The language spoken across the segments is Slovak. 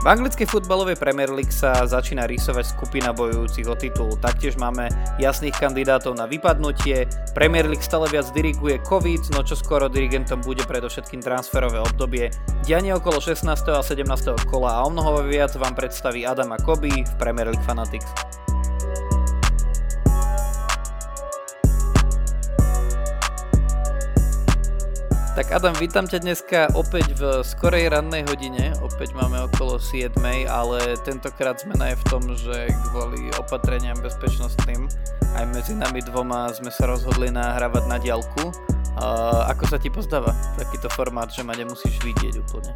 V anglickej futbalovej Premier League sa začína rysovať skupina bojujúcich o titul. Taktiež máme jasných kandidátov na vypadnutie. Premier League stále viac diriguje COVID, no čo skoro dirigentom bude predovšetkým transferové obdobie. Dianie okolo 16. a 17. kola a o mnoho viac vám predstaví Adama Koby v Premier League Fanatics. Tak Adam, vítam ťa dneska opäť v skorej rannej hodine, opäť máme okolo 7, ale tentokrát zmena je v tom, že kvôli opatreniam bezpečnostným aj medzi nami dvoma sme sa rozhodli nahrávať na diálku. Ako sa ti pozdáva takýto formát, že ma nemusíš vidieť úplne?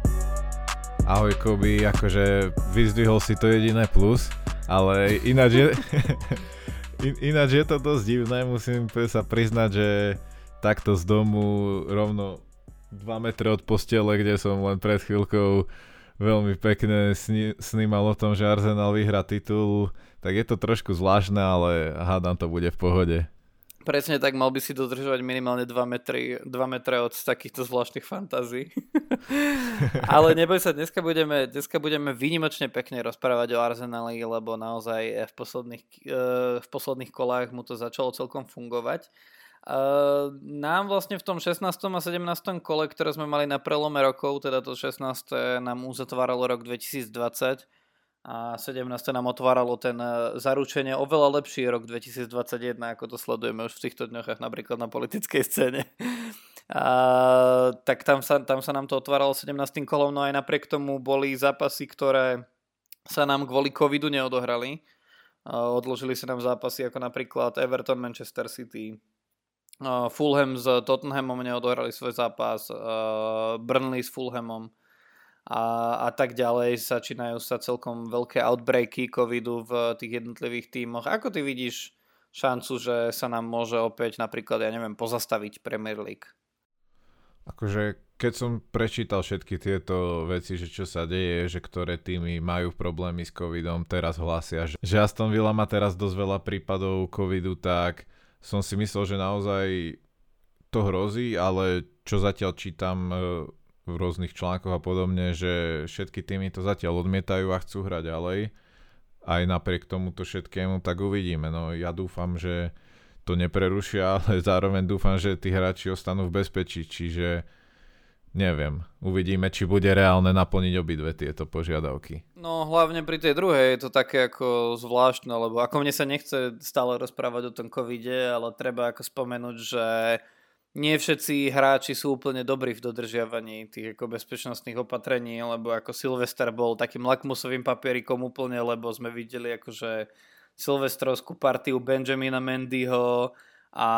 Ahoj Koby, akože vyzdvihol si to jediné plus, ale ináč je, ináč je to dosť divné, musím sa priznať, že takto z domu rovno 2 metre od postele, kde som len pred chvíľkou veľmi pekne sní, snímal o tom, že Arsenal vyhrá titul, tak je to trošku zvláštne, ale hádam to bude v pohode. Presne tak, mal by si dodržovať minimálne 2 metry, 2 metre od takýchto zvláštnych fantází. Ale neboj sa, dneska budeme, dneska budeme výnimočne pekne rozprávať o Arsenali, lebo naozaj v posledných, eh, v posledných kolách mu to začalo celkom fungovať. Uh, nám vlastne v tom 16. a 17. kole, ktoré sme mali na prelome rokov, teda to 16. nám uzatváralo rok 2020 a 17. nám otváralo ten uh, zaručenie oveľa lepší rok 2021, ako to sledujeme už v týchto dňoch napríklad na politickej scéne. Uh, tak tam sa, tam sa nám to otváralo 17. kolom, no aj napriek tomu boli zápasy, ktoré sa nám kvôli covidu neodohrali. Uh, odložili sa nám zápasy ako napríklad Everton, Manchester City, Fulham s Tottenhamom neodohrali svoj zápas, Burnley s Fulhamom a, a tak ďalej. Začínajú sa celkom veľké outbreaky covidu v tých jednotlivých tímoch. Ako ty vidíš šancu, že sa nám môže opäť napríklad, ja neviem, pozastaviť Premier League? Akože keď som prečítal všetky tieto veci, že čo sa deje, že ktoré týmy majú problémy s covidom, teraz hlasia, že, že Aston Villa má teraz dosť veľa prípadov covidu, tak som si myslel, že naozaj to hrozí, ale čo zatiaľ čítam e, v rôznych článkoch a podobne, že všetky týmy to zatiaľ odmietajú a chcú hrať ďalej. Aj napriek tomuto všetkému, tak uvidíme. No ja dúfam, že to neprerušia, ale zároveň dúfam, že tí hráči ostanú v bezpečí, čiže neviem. Uvidíme, či bude reálne naplniť obidve tieto požiadavky. No hlavne pri tej druhej je to také ako zvláštne, lebo ako mne sa nechce stále rozprávať o tom covide, ale treba ako spomenúť, že nie všetci hráči sú úplne dobrí v dodržiavaní tých ako bezpečnostných opatrení, lebo ako Silvester bol takým lakmusovým papierikom úplne, lebo sme videli akože Silvestrovskú partiu Benjamina Mendyho, a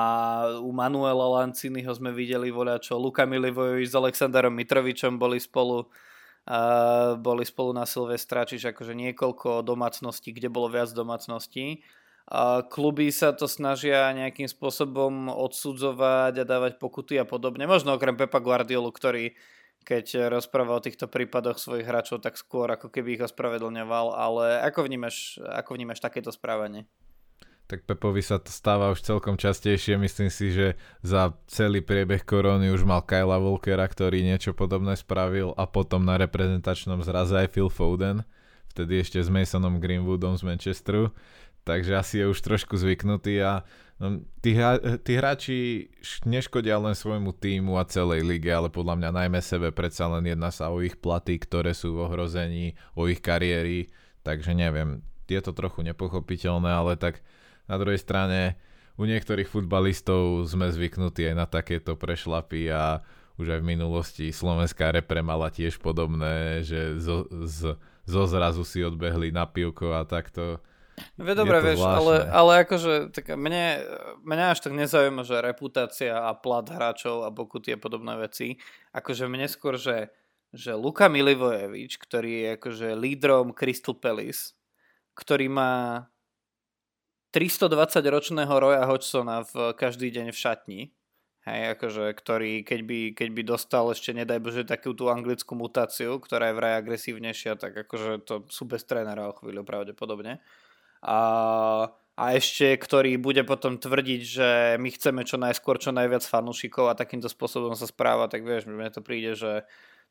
u Manuela Lanciniho sme videli voľa čo Luka Milivojovič s Alexanderom Mitrovičom boli spolu uh, boli spolu na Silvestra, čiže akože niekoľko domácností, kde bolo viac domácností. Uh, kluby sa to snažia nejakým spôsobom odsudzovať a dávať pokuty a podobne. Možno okrem Pepa Guardiolu, ktorý keď rozpráva o týchto prípadoch svojich hráčov, tak skôr ako keby ich ospravedlňoval, ale ako vnímaš, ako vnímaš takéto správanie? Tak Pepovi sa to stáva už celkom častejšie. Myslím si, že za celý priebeh korony už mal Kyla Volkera, ktorý niečo podobné spravil a potom na reprezentačnom zraze aj Phil Foden, vtedy ešte s Masonom Greenwoodom z Manchesteru, takže asi je už trošku zvyknutý a no, tí, tí hráči neškodia len svojmu týmu a celej lige, ale podľa mňa najmä sebe predsa len jedná sa o ich platy, ktoré sú v ohrození, o ich kariéry, takže neviem, je to trochu nepochopiteľné, ale tak na druhej strane u niektorých futbalistov sme zvyknutí aj na takéto prešlapy a už aj v minulosti slovenská repre mala tiež podobné, že zo, z, zo zrazu si odbehli na pivko a takto. Ve dobre, vieš, ale, ale akože tak mne, mňa až tak nezaujíma, že reputácia a plat hráčov a pokuty a podobné veci. Akože mne skôr, že, že Luka Milivojevič, ktorý je akože lídrom Crystal Palace, ktorý má 320-ročného Roya Hodgsona v každý deň v šatni. Hej, akože, ktorý, keď by, keď by dostal ešte, nedaj Bože, takú tú anglickú mutáciu, ktorá je vraj agresívnejšia, tak akože to sú bez trénera o chvíľu pravdepodobne. A, a ešte, ktorý bude potom tvrdiť, že my chceme čo najskôr, čo najviac fanúšikov a takýmto spôsobom sa správa, tak vieš, mne to príde, že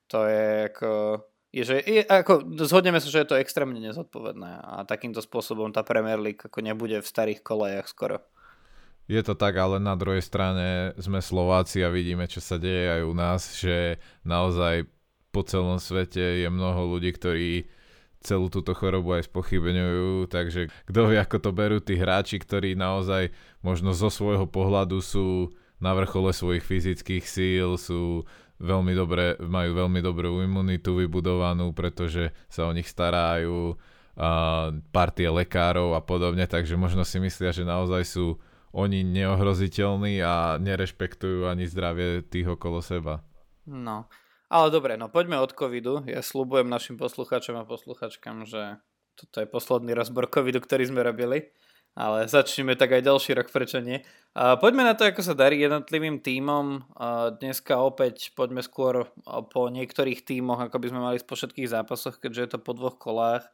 to je ako je, že je, ako, zhodneme sa, že je to extrémne nezodpovedné a takýmto spôsobom tá Premier League ako nebude v starých kolejach skoro. Je to tak, ale na druhej strane sme Slováci a vidíme, čo sa deje aj u nás, že naozaj po celom svete je mnoho ľudí, ktorí celú túto chorobu aj spochybňujú, takže kto vie, ako to berú tí hráči, ktorí naozaj možno zo svojho pohľadu sú na vrchole svojich fyzických síl, sú veľmi dobre, majú veľmi dobrú imunitu vybudovanú, pretože sa o nich starajú a partie lekárov a podobne, takže možno si myslia, že naozaj sú oni neohroziteľní a nerešpektujú ani zdravie tých okolo seba. No, ale dobre, no poďme od covidu. Ja slúbujem našim poslucháčom a posluchačkám, že toto je posledný rozbor covidu, ktorý sme robili ale začneme tak aj ďalší rok, prečo nie. Poďme na to, ako sa darí jednotlivým tímom. Dneska opäť poďme skôr po niektorých tímoch, ako by sme mali po všetkých zápasoch, keďže je to po dvoch kolách.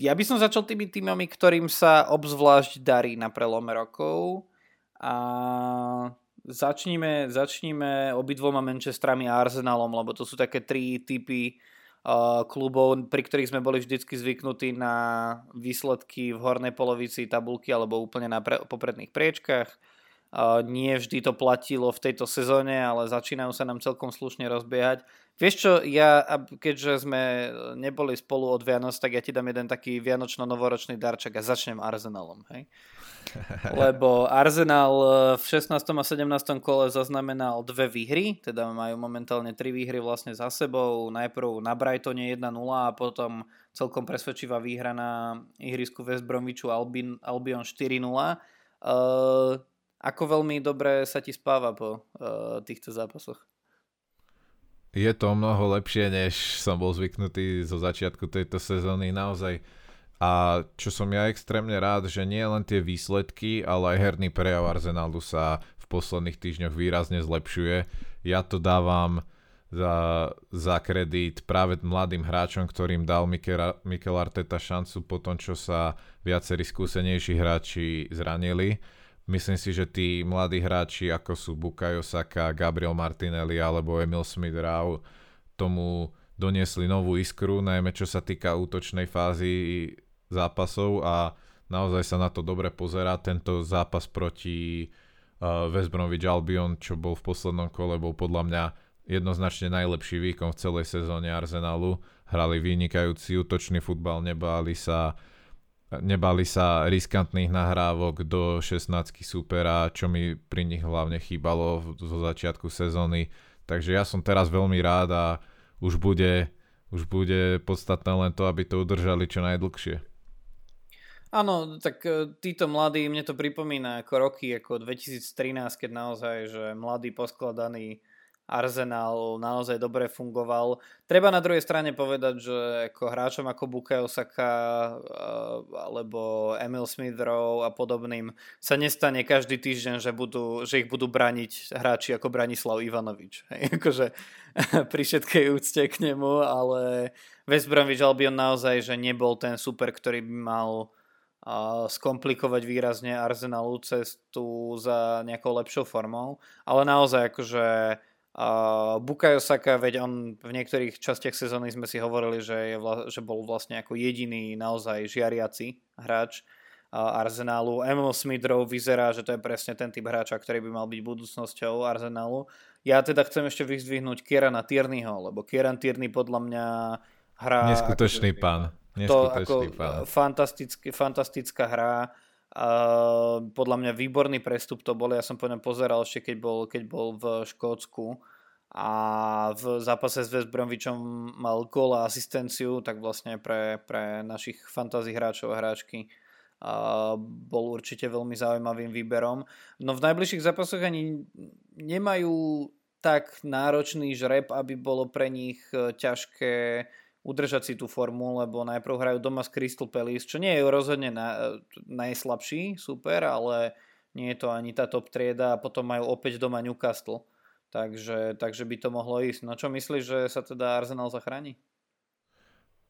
Ja by som začal tými tímami, ktorým sa obzvlášť darí na prelome rokov. A začníme, začníme obidvoma Manchesterami a Arsenalom, lebo to sú také tri typy klubov, pri ktorých sme boli vždycky zvyknutí na výsledky v hornej polovici tabulky alebo úplne na pre, popredných priečkách. Nie vždy to platilo v tejto sezóne, ale začínajú sa nám celkom slušne rozbiehať. Vieš čo, ja, keďže sme neboli spolu od Vianoc, tak ja ti dám jeden taký vianočno-novoročný darček a začnem Arsenalom. Hej? lebo Arsenal eh, v 16. a 17. kole zaznamenal dve výhry, teda majú momentálne tri výhry vlastne za sebou. Najprv na Brightone 1-0 a potom celkom presvedčivá výhra na ihrisku West Bromwichu Albion, Albion 4-0. Uh, ako veľmi dobre sa ti spáva po uh, týchto zápasoch? Je to mnoho lepšie, než som bol zvyknutý zo začiatku tejto sezóny. Naozaj a čo som ja extrémne rád, že nie len tie výsledky, ale aj herný prejav Arsenalu sa v posledných týždňoch výrazne zlepšuje. Ja to dávam za, za kredit práve mladým hráčom, ktorým dal Mikel, Mikel Arteta šancu po tom, čo sa viacerí skúsenejší hráči zranili. Myslím si, že tí mladí hráči, ako sú Bukayo Saka, Gabriel Martinelli alebo Emil Smith Rau, tomu doniesli novú iskru, najmä čo sa týka útočnej fázy zápasov a naozaj sa na to dobre pozerá. Tento zápas proti uh, West Bromwich Albion, čo bol v poslednom kole, bol podľa mňa jednoznačne najlepší výkon v celej sezóne Arsenalu. Hrali vynikajúci útočný futbal, nebáli sa nebali sa riskantných nahrávok do 16 supera, čo mi pri nich hlavne chýbalo zo začiatku sezóny. Takže ja som teraz veľmi rád a už bude, už bude podstatné len to, aby to udržali čo najdlhšie. Áno, tak e, títo mladí, mne to pripomína ako roky, ako 2013, keď naozaj, že mladý poskladaný Arsenal naozaj dobre fungoval. Treba na druhej strane povedať, že ako hráčom ako Bukayo Saka e, alebo Emil Smith a podobným sa nestane každý týždeň, že, budú, že ich budú braniť hráči ako Branislav Ivanovič. Hej, akože pri všetkej úcte k nemu, ale West Bromwich Albion naozaj, že nebol ten super, ktorý by mal a skomplikovať výrazne Arsenalu cestu za nejakou lepšou formou, ale naozaj akože uh, Bukayo Saka, veď on v niektorých častiach sezóny sme si hovorili, že, je vla, že bol vlastne ako jediný naozaj žiariaci hráč uh, Arsenalu. Emil Smithrow vyzerá, že to je presne ten typ hráča, ktorý by mal byť budúcnosťou Arsenalu. Ja teda chcem ešte vyzdvihnúť Kierana Tierneyho, lebo Kieran Tierney podľa mňa hrá... Neskutočný akože, pán to ako fantastický, fantastická hra. Uh, podľa mňa výborný prestup to bol. Ja som po ňom pozeral ešte, keď bol, keď bol v Škótsku a v zápase s West Bromwichom mal gól a asistenciu, tak vlastne pre, pre našich fantasy hráčov a hráčky a bol určite veľmi zaujímavým výberom. No v najbližších zápasoch ani nemajú tak náročný žreb, aby bolo pre nich e, ťažké udržať si tú formu, lebo najprv hrajú doma s Crystal Palace, čo nie je rozhodne na, najslabší super, ale nie je to ani tá top trieda a potom majú opäť doma Newcastle. Takže, takže by to mohlo ísť. No čo myslíš, že sa teda Arsenal zachráni?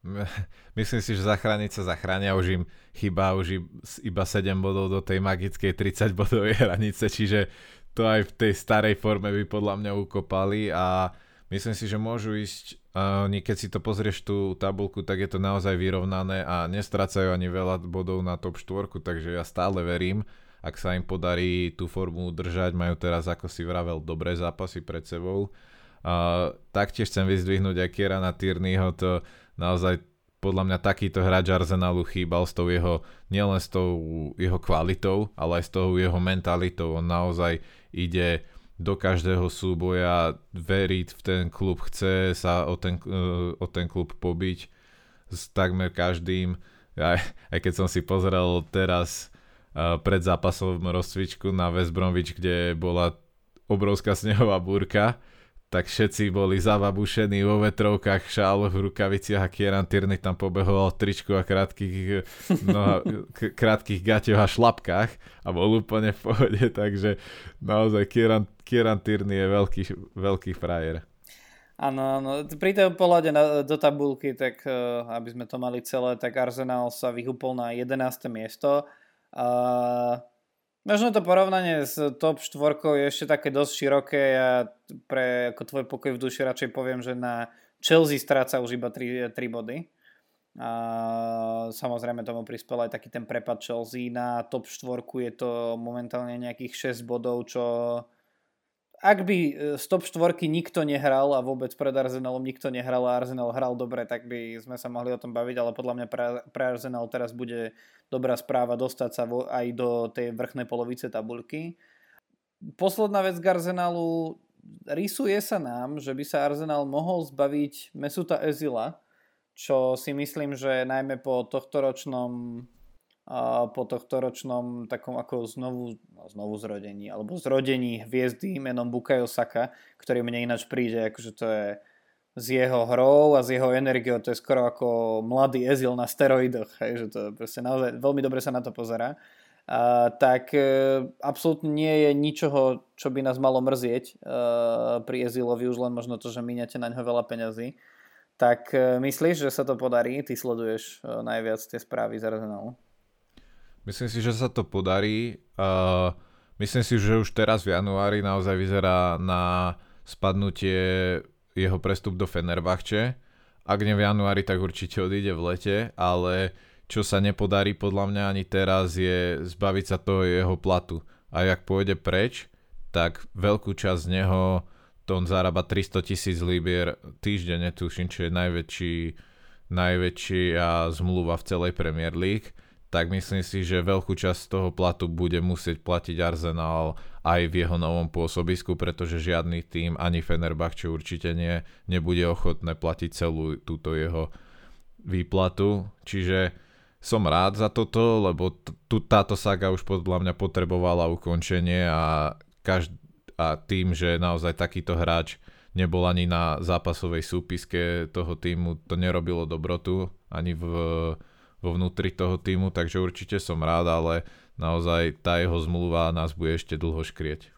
Myslím si, že zachrániť sa zachránia, už im chýba už iba 7 bodov do tej magickej 30 bodovej hranice, čiže to aj v tej starej forme by podľa mňa ukopali a myslím si, že môžu ísť, uh, keď si to pozrieš tú tabulku, tak je to naozaj vyrovnané a nestracajú ani veľa bodov na top 4, takže ja stále verím, ak sa im podarí tú formu udržať, majú teraz, ako si vravel, dobré zápasy pred sebou. Uh, taktiež chcem vyzdvihnúť aj Kierana Tierneyho, to naozaj podľa mňa takýto hráč Arsenalu chýbal s tou jeho, nielen s tou jeho kvalitou, ale aj s tou jeho mentalitou. On naozaj ide do každého súboja, veriť v ten klub, chce sa o ten, o ten klub pobiť s takmer každým. Aj, aj keď som si pozrel teraz pred zápasom rozcvičku na West Bromwich, kde bola obrovská snehová búrka, tak všetci boli zababušení vo vetrovkách, šáloch, v rukaviciach a Kieran Tierney tam pobehoval tričku a krátkých, no, k- krátkých gaťoch a šlapkách a bol úplne v pohode, takže naozaj Kieran, Kieran Tierney je veľký, veľký frajer. Áno, áno. Pri tej pohľade na, do tabulky, tak uh, aby sme to mali celé, tak Arsenal sa vyhúpol na 11. miesto a možno to porovnanie s top 4 je ešte také dosť široké. Ja pre ako tvoj pokoj v duši radšej poviem, že na Chelsea stráca už iba 3, 3 body. A samozrejme tomu prispel aj taký ten prepad Chelsea. Na top 4 je to momentálne nejakých 6 bodov, čo ak by e, z top 4 nikto nehral a vôbec pred Arsenalom nikto nehral a Arsenal hral dobre, tak by sme sa mohli o tom baviť, ale podľa mňa pre, pre Arsenal teraz bude dobrá správa dostať sa vo, aj do tej vrchnej polovice tabulky. Posledná vec k Arsenalu, rysuje sa nám, že by sa Arsenal mohol zbaviť Mesuta Ezila, čo si myslím, že najmä po tohto ročnom po tohto ročnom takom ako znovu, no, znovu zrodení, alebo zrodení hviezdy menom Bukayo Saka, ktorý mne ináč príde, akože to je s jeho hrou a s jeho energiou, to je skoro ako mladý Ezil na steroidoch, hej, že to proste naozaj veľmi dobre sa na to pozera. Uh, tak uh, absolútne nie je ničoho, čo by nás malo mrzieť uh, pri Ezilovi, už len možno to, že míňate na ňo veľa peňazí. Tak uh, myslíš, že sa to podarí? Ty sleduješ najviac tie správy z Arsenalu. Myslím si, že sa to podarí. Uh, myslím si, že už teraz v januári naozaj vyzerá na spadnutie jeho prestup do Fenerbahče. Ak nie v januári, tak určite odíde v lete, ale čo sa nepodarí podľa mňa ani teraz je zbaviť sa toho jeho platu. A ak pôjde preč, tak veľkú časť z neho to on zarába 300 tisíc libier týždenne, tuším, čo je najväčší, najväčšia zmluva v celej Premier League tak myslím si, že veľkú časť toho platu bude musieť platiť Arsenal aj v jeho novom pôsobisku, pretože žiadny tým, ani Fenerbahče určite nie, nebude ochotné platiť celú túto jeho výplatu. Čiže som rád za toto, lebo t- táto saga už podľa mňa potrebovala ukončenie a, každ- a tým, že naozaj takýto hráč nebol ani na zápasovej súpiske toho týmu, to nerobilo dobrotu ani v vo vnútri toho týmu, takže určite som rád, ale naozaj tá jeho zmluva nás bude ešte dlho škrieť.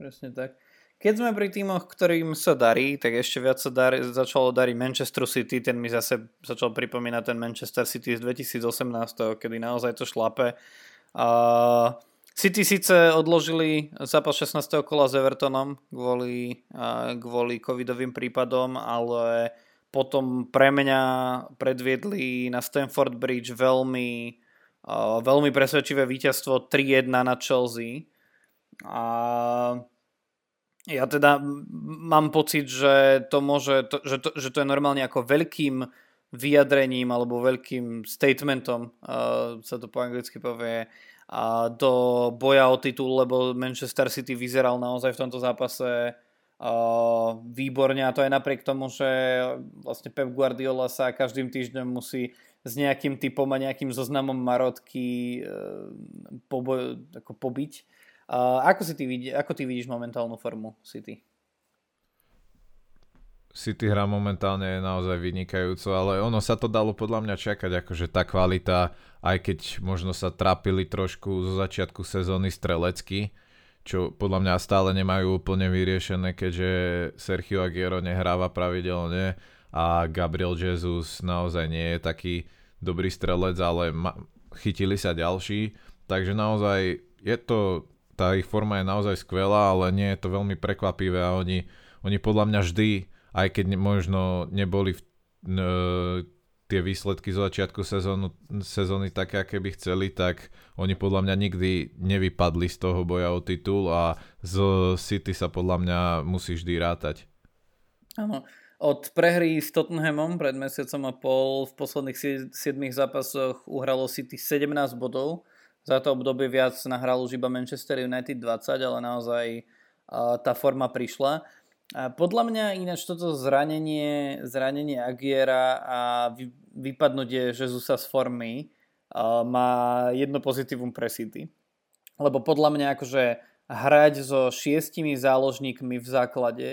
Presne tak. Keď sme pri týmoch, ktorým sa darí, tak ešte viac sa darí, začalo dariť Manchester City, ten mi zase začal pripomínať ten Manchester City z 2018, kedy naozaj to šlape. A City síce odložili zápas 16. kola s Evertonom kvôli, kvôli covidovým prípadom, ale potom pre mňa predviedli na Stanford Bridge veľmi, uh, veľmi presvedčivé víťazstvo 3-1 na Chelsea. A ja teda mám pocit, že to môže, to, že, to, že to je normálne ako veľkým vyjadrením alebo veľkým statementom, uh, sa to po anglicky povie, uh, do boja o titul, lebo Manchester City vyzeral naozaj v tomto zápase výborne a to aj napriek tomu, že vlastne Pep Guardiola sa každým týždňom musí s nejakým typom a nejakým zoznamom marotky uh, pobo- ako pobiť. Ako, si ty vidí, ako ty vidíš momentálnu formu City? City hra momentálne je naozaj vynikajúco, ale ono sa to dalo podľa mňa čakať, akože tá kvalita, aj keď možno sa trápili trošku zo začiatku sezóny strelecky, čo podľa mňa stále nemajú úplne vyriešené, keďže Sergio Aguero nehráva pravidelne a Gabriel Jesus naozaj nie je taký dobrý strelec, ale ma- chytili sa ďalší, takže naozaj je to, tá ich forma je naozaj skvelá, ale nie je to veľmi prekvapivé a oni oni podľa mňa vždy, aj keď možno neboli v, tie výsledky z začiatku sezónu, sezóny také, aké by chceli, tak oni podľa mňa nikdy nevypadli z toho boja o titul a z City sa podľa mňa musí vždy rátať. Áno. Od prehry s Tottenhamom pred mesiacom a pol v posledných 7 zápasoch uhralo City 17 bodov. Za to obdobie viac nahral už iba Manchester United 20, ale naozaj tá forma prišla. Podľa mňa ináč toto zranenie, zranenie Agiera a vypadnutie Jezusa z formy uh, má jedno pozitívum pre City. Lebo podľa mňa akože hrať so šiestimi záložníkmi v základe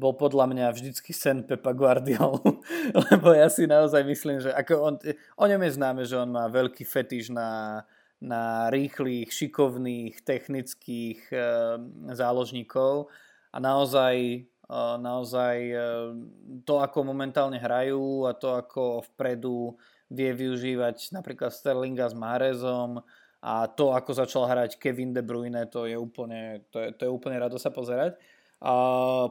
bol podľa mňa vždycky sen Pepa Guardiol. Lebo ja si naozaj myslím, že ako on, o ňom je známe, že on má veľký fetiš na, na rýchlych, šikovných, technických e, záložníkov a naozaj naozaj e, to, ako momentálne hrajú a to, ako vpredu vie využívať napríklad Sterlinga s Marezom a to, ako začal hrať Kevin De Bruyne, to je úplne, to je, to je úplne rado sa pozerať. A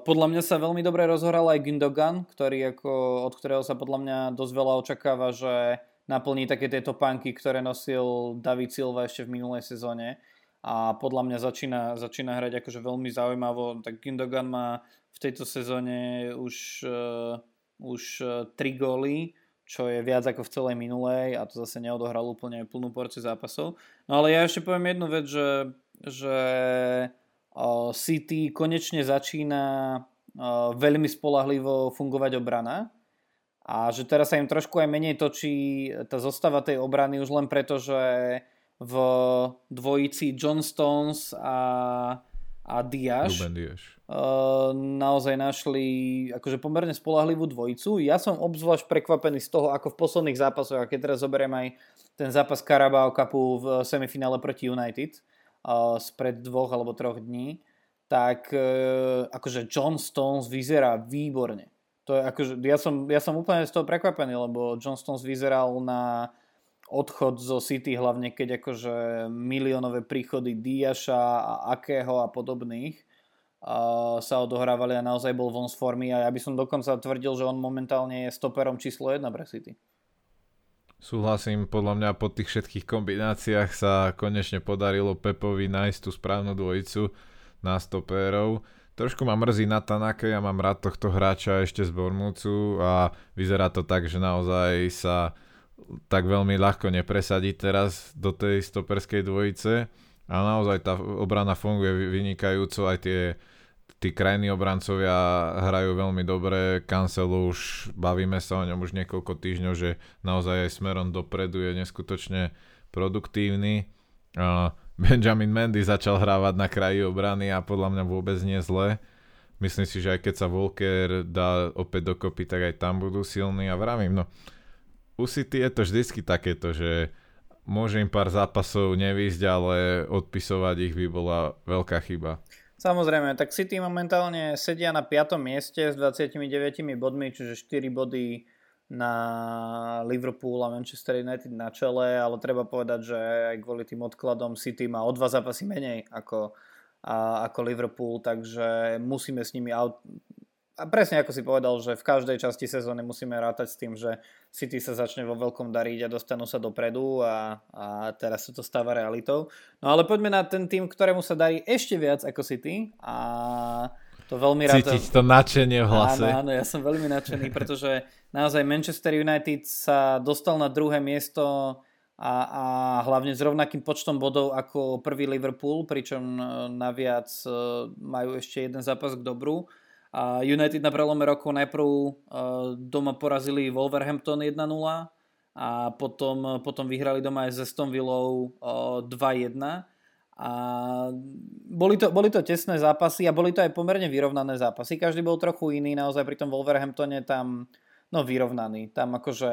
podľa mňa sa veľmi dobre rozhoral aj Gündogan, ktorý ako, od ktorého sa podľa mňa dosť veľa očakáva, že naplní také tieto panky, ktoré nosil David Silva ešte v minulej sezóne a podľa mňa začína, začína hrať akože veľmi zaujímavo. Tak Gindogan má v tejto sezóne už, uh, už uh, tri góly, čo je viac ako v celej minulej a to zase neodohral úplne plnú porciu zápasov. No ale ja ešte poviem jednu vec, že, že uh, City konečne začína uh, veľmi spolahlivo fungovať obrana a že teraz sa im trošku aj menej točí tá zostava tej obrany už len preto, že v dvojici John Stones a, a Diaz. Uh, naozaj našli akože pomerne spolahlivú dvojicu. Ja som obzvlášť prekvapený z toho, ako v posledných zápasoch, a keď teraz zoberiem aj ten zápas Carabao Cupu v semifinále proti United uh, spred dvoch alebo troch dní, tak uh, akože John Stones vyzerá výborne. To je akože, ja som, ja som úplne z toho prekvapený, lebo John Stones vyzeral na odchod zo City, hlavne keď akože miliónové príchody Diaša a Akého a podobných sa odohrávali a naozaj bol von z formy a ja by som dokonca tvrdil, že on momentálne je stoperom číslo 1 pre City. Súhlasím, podľa mňa po tých všetkých kombináciách sa konečne podarilo Pepovi nájsť tú správnu dvojicu na stopérov. Trošku ma mrzí na Tanake, ja mám rád tohto hráča ešte z Bormúcu a vyzerá to tak, že naozaj sa tak veľmi ľahko nepresadiť teraz do tej stoperskej dvojice a naozaj tá obrana funguje vynikajúco, aj tie tí krajní obrancovia hrajú veľmi dobre, Cancel už, bavíme sa o ňom už niekoľko týždňov, že naozaj aj smerom dopredu je neskutočne produktívny. Benjamin Mendy začal hrávať na kraji obrany a podľa mňa vôbec nie zle. Myslím si, že aj keď sa Volker dá opäť dokopy, tak aj tam budú silní a vravím, no u City je to vždycky takéto, že môže im pár zápasov nevísť, ale odpisovať ich by bola veľká chyba. Samozrejme, tak City momentálne sedia na 5. mieste s 29 bodmi, čiže 4 body na Liverpool a Manchester United na čele, ale treba povedať, že aj kvôli tým odkladom City má o dva zápasy menej ako, a, ako Liverpool, takže musíme s nimi out, a presne ako si povedal, že v každej časti sezóny musíme rátať s tým, že City sa začne vo veľkom dariť a dostanú sa dopredu a, a teraz sa to stáva realitou. No ale poďme na ten tým, ktorému sa darí ešte viac ako City a to veľmi rád... Cítiť to nadšenie v hlase. Áno, áno, ja som veľmi nadšený, pretože naozaj Manchester United sa dostal na druhé miesto a, a hlavne s rovnakým počtom bodov ako prvý Liverpool, pričom e, naviac e, majú ešte jeden zápas k dobru. United na prelome rokov najprv uh, doma porazili Wolverhampton 1-0 a potom, potom vyhrali doma aj s Aston Villou uh, 2-1. A boli to, boli to tesné zápasy a boli to aj pomerne vyrovnané zápasy. Každý bol trochu iný, naozaj pri tom Wolverhamptone tam no vyrovnaný. Tam akože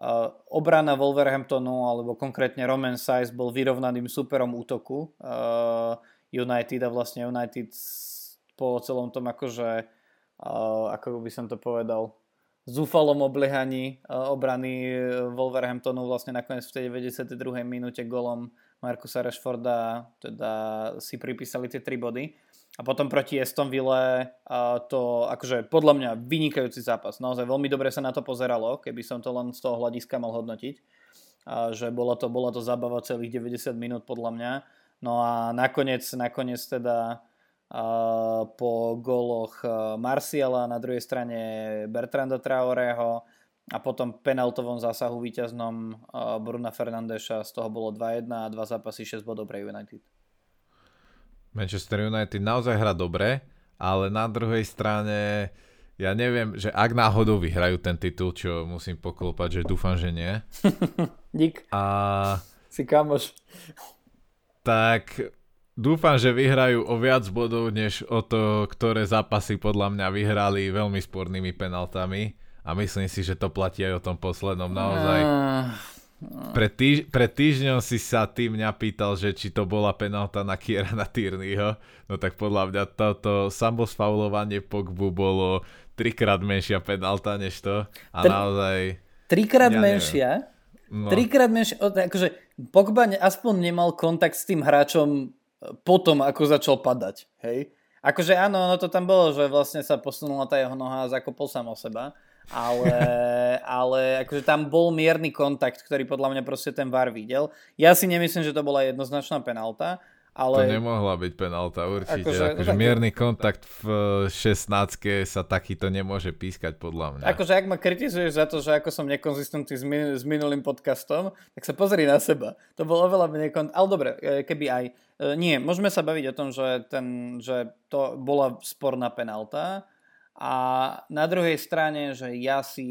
uh, obrana Wolverhamptonu alebo konkrétne Roman Size bol vyrovnaným superom útoku uh, United a vlastne United po celom tom akože, ako by som to povedal, zúfalom obliehaní uh, obrany Wolverhamptonu vlastne nakoniec v tej 92. minúte golom Markusa Rashforda teda si pripísali tie 3 body. A potom proti Estonville to akože podľa mňa vynikajúci zápas. Naozaj veľmi dobre sa na to pozeralo, keby som to len z toho hľadiska mal hodnotiť. A že bola to, bola to zábava celých 90 minút podľa mňa. No a nakoniec, nakoniec teda po goloch Marciala, na druhej strane Bertranda Traoreho a potom penaltovom zásahu víťaznom Bruna Fernandeša z toho bolo 2-1 a dva zápasy 6 bodov pre United. Manchester United naozaj hra dobre, ale na druhej strane ja neviem, že ak náhodou vyhrajú ten titul, čo musím poklopať, že dúfam, že nie. Dík. A... Si kamoš. Tak Dúfam, že vyhrajú o viac bodov, než o to, ktoré zápasy podľa mňa vyhrali veľmi spornými penaltami. A myslím si, že to platí aj o tom poslednom naozaj. Pre, týž- pre týždňom si sa ty mňa pýtal, že či to bola penalta na Kierana Tierneyho. No tak podľa mňa toto samosfaulovanie Pogbu bolo trikrát menšia penalta než to. A Tr- naozaj... Trikrát ja menšia? No. Trikrát menšia? Akože Pogba aspoň nemal kontakt s tým hráčom potom, ako začal padať, hej. Akože áno, no to tam bolo, že vlastne sa posunula tá jeho noha a zakopol sám o seba, ale, ale akože tam bol mierny kontakt, ktorý podľa mňa proste ten VAR videl. Ja si nemyslím, že to bola jednoznačná penalta, ale... To nemohla byť penálta, určite. Akože, akože tak... mierny kontakt v 16 sa takýto nemôže pískať, podľa mňa. Akože ak ma kritizuješ za to, že ako som nekonzistentný s, min- s minulým podcastom, tak sa pozri na seba. To bolo oveľa menej kont- Ale dobre, e, keby aj. E, nie, môžeme sa baviť o tom, že, ten, že to bola sporná penálta. A na druhej strane, že ja si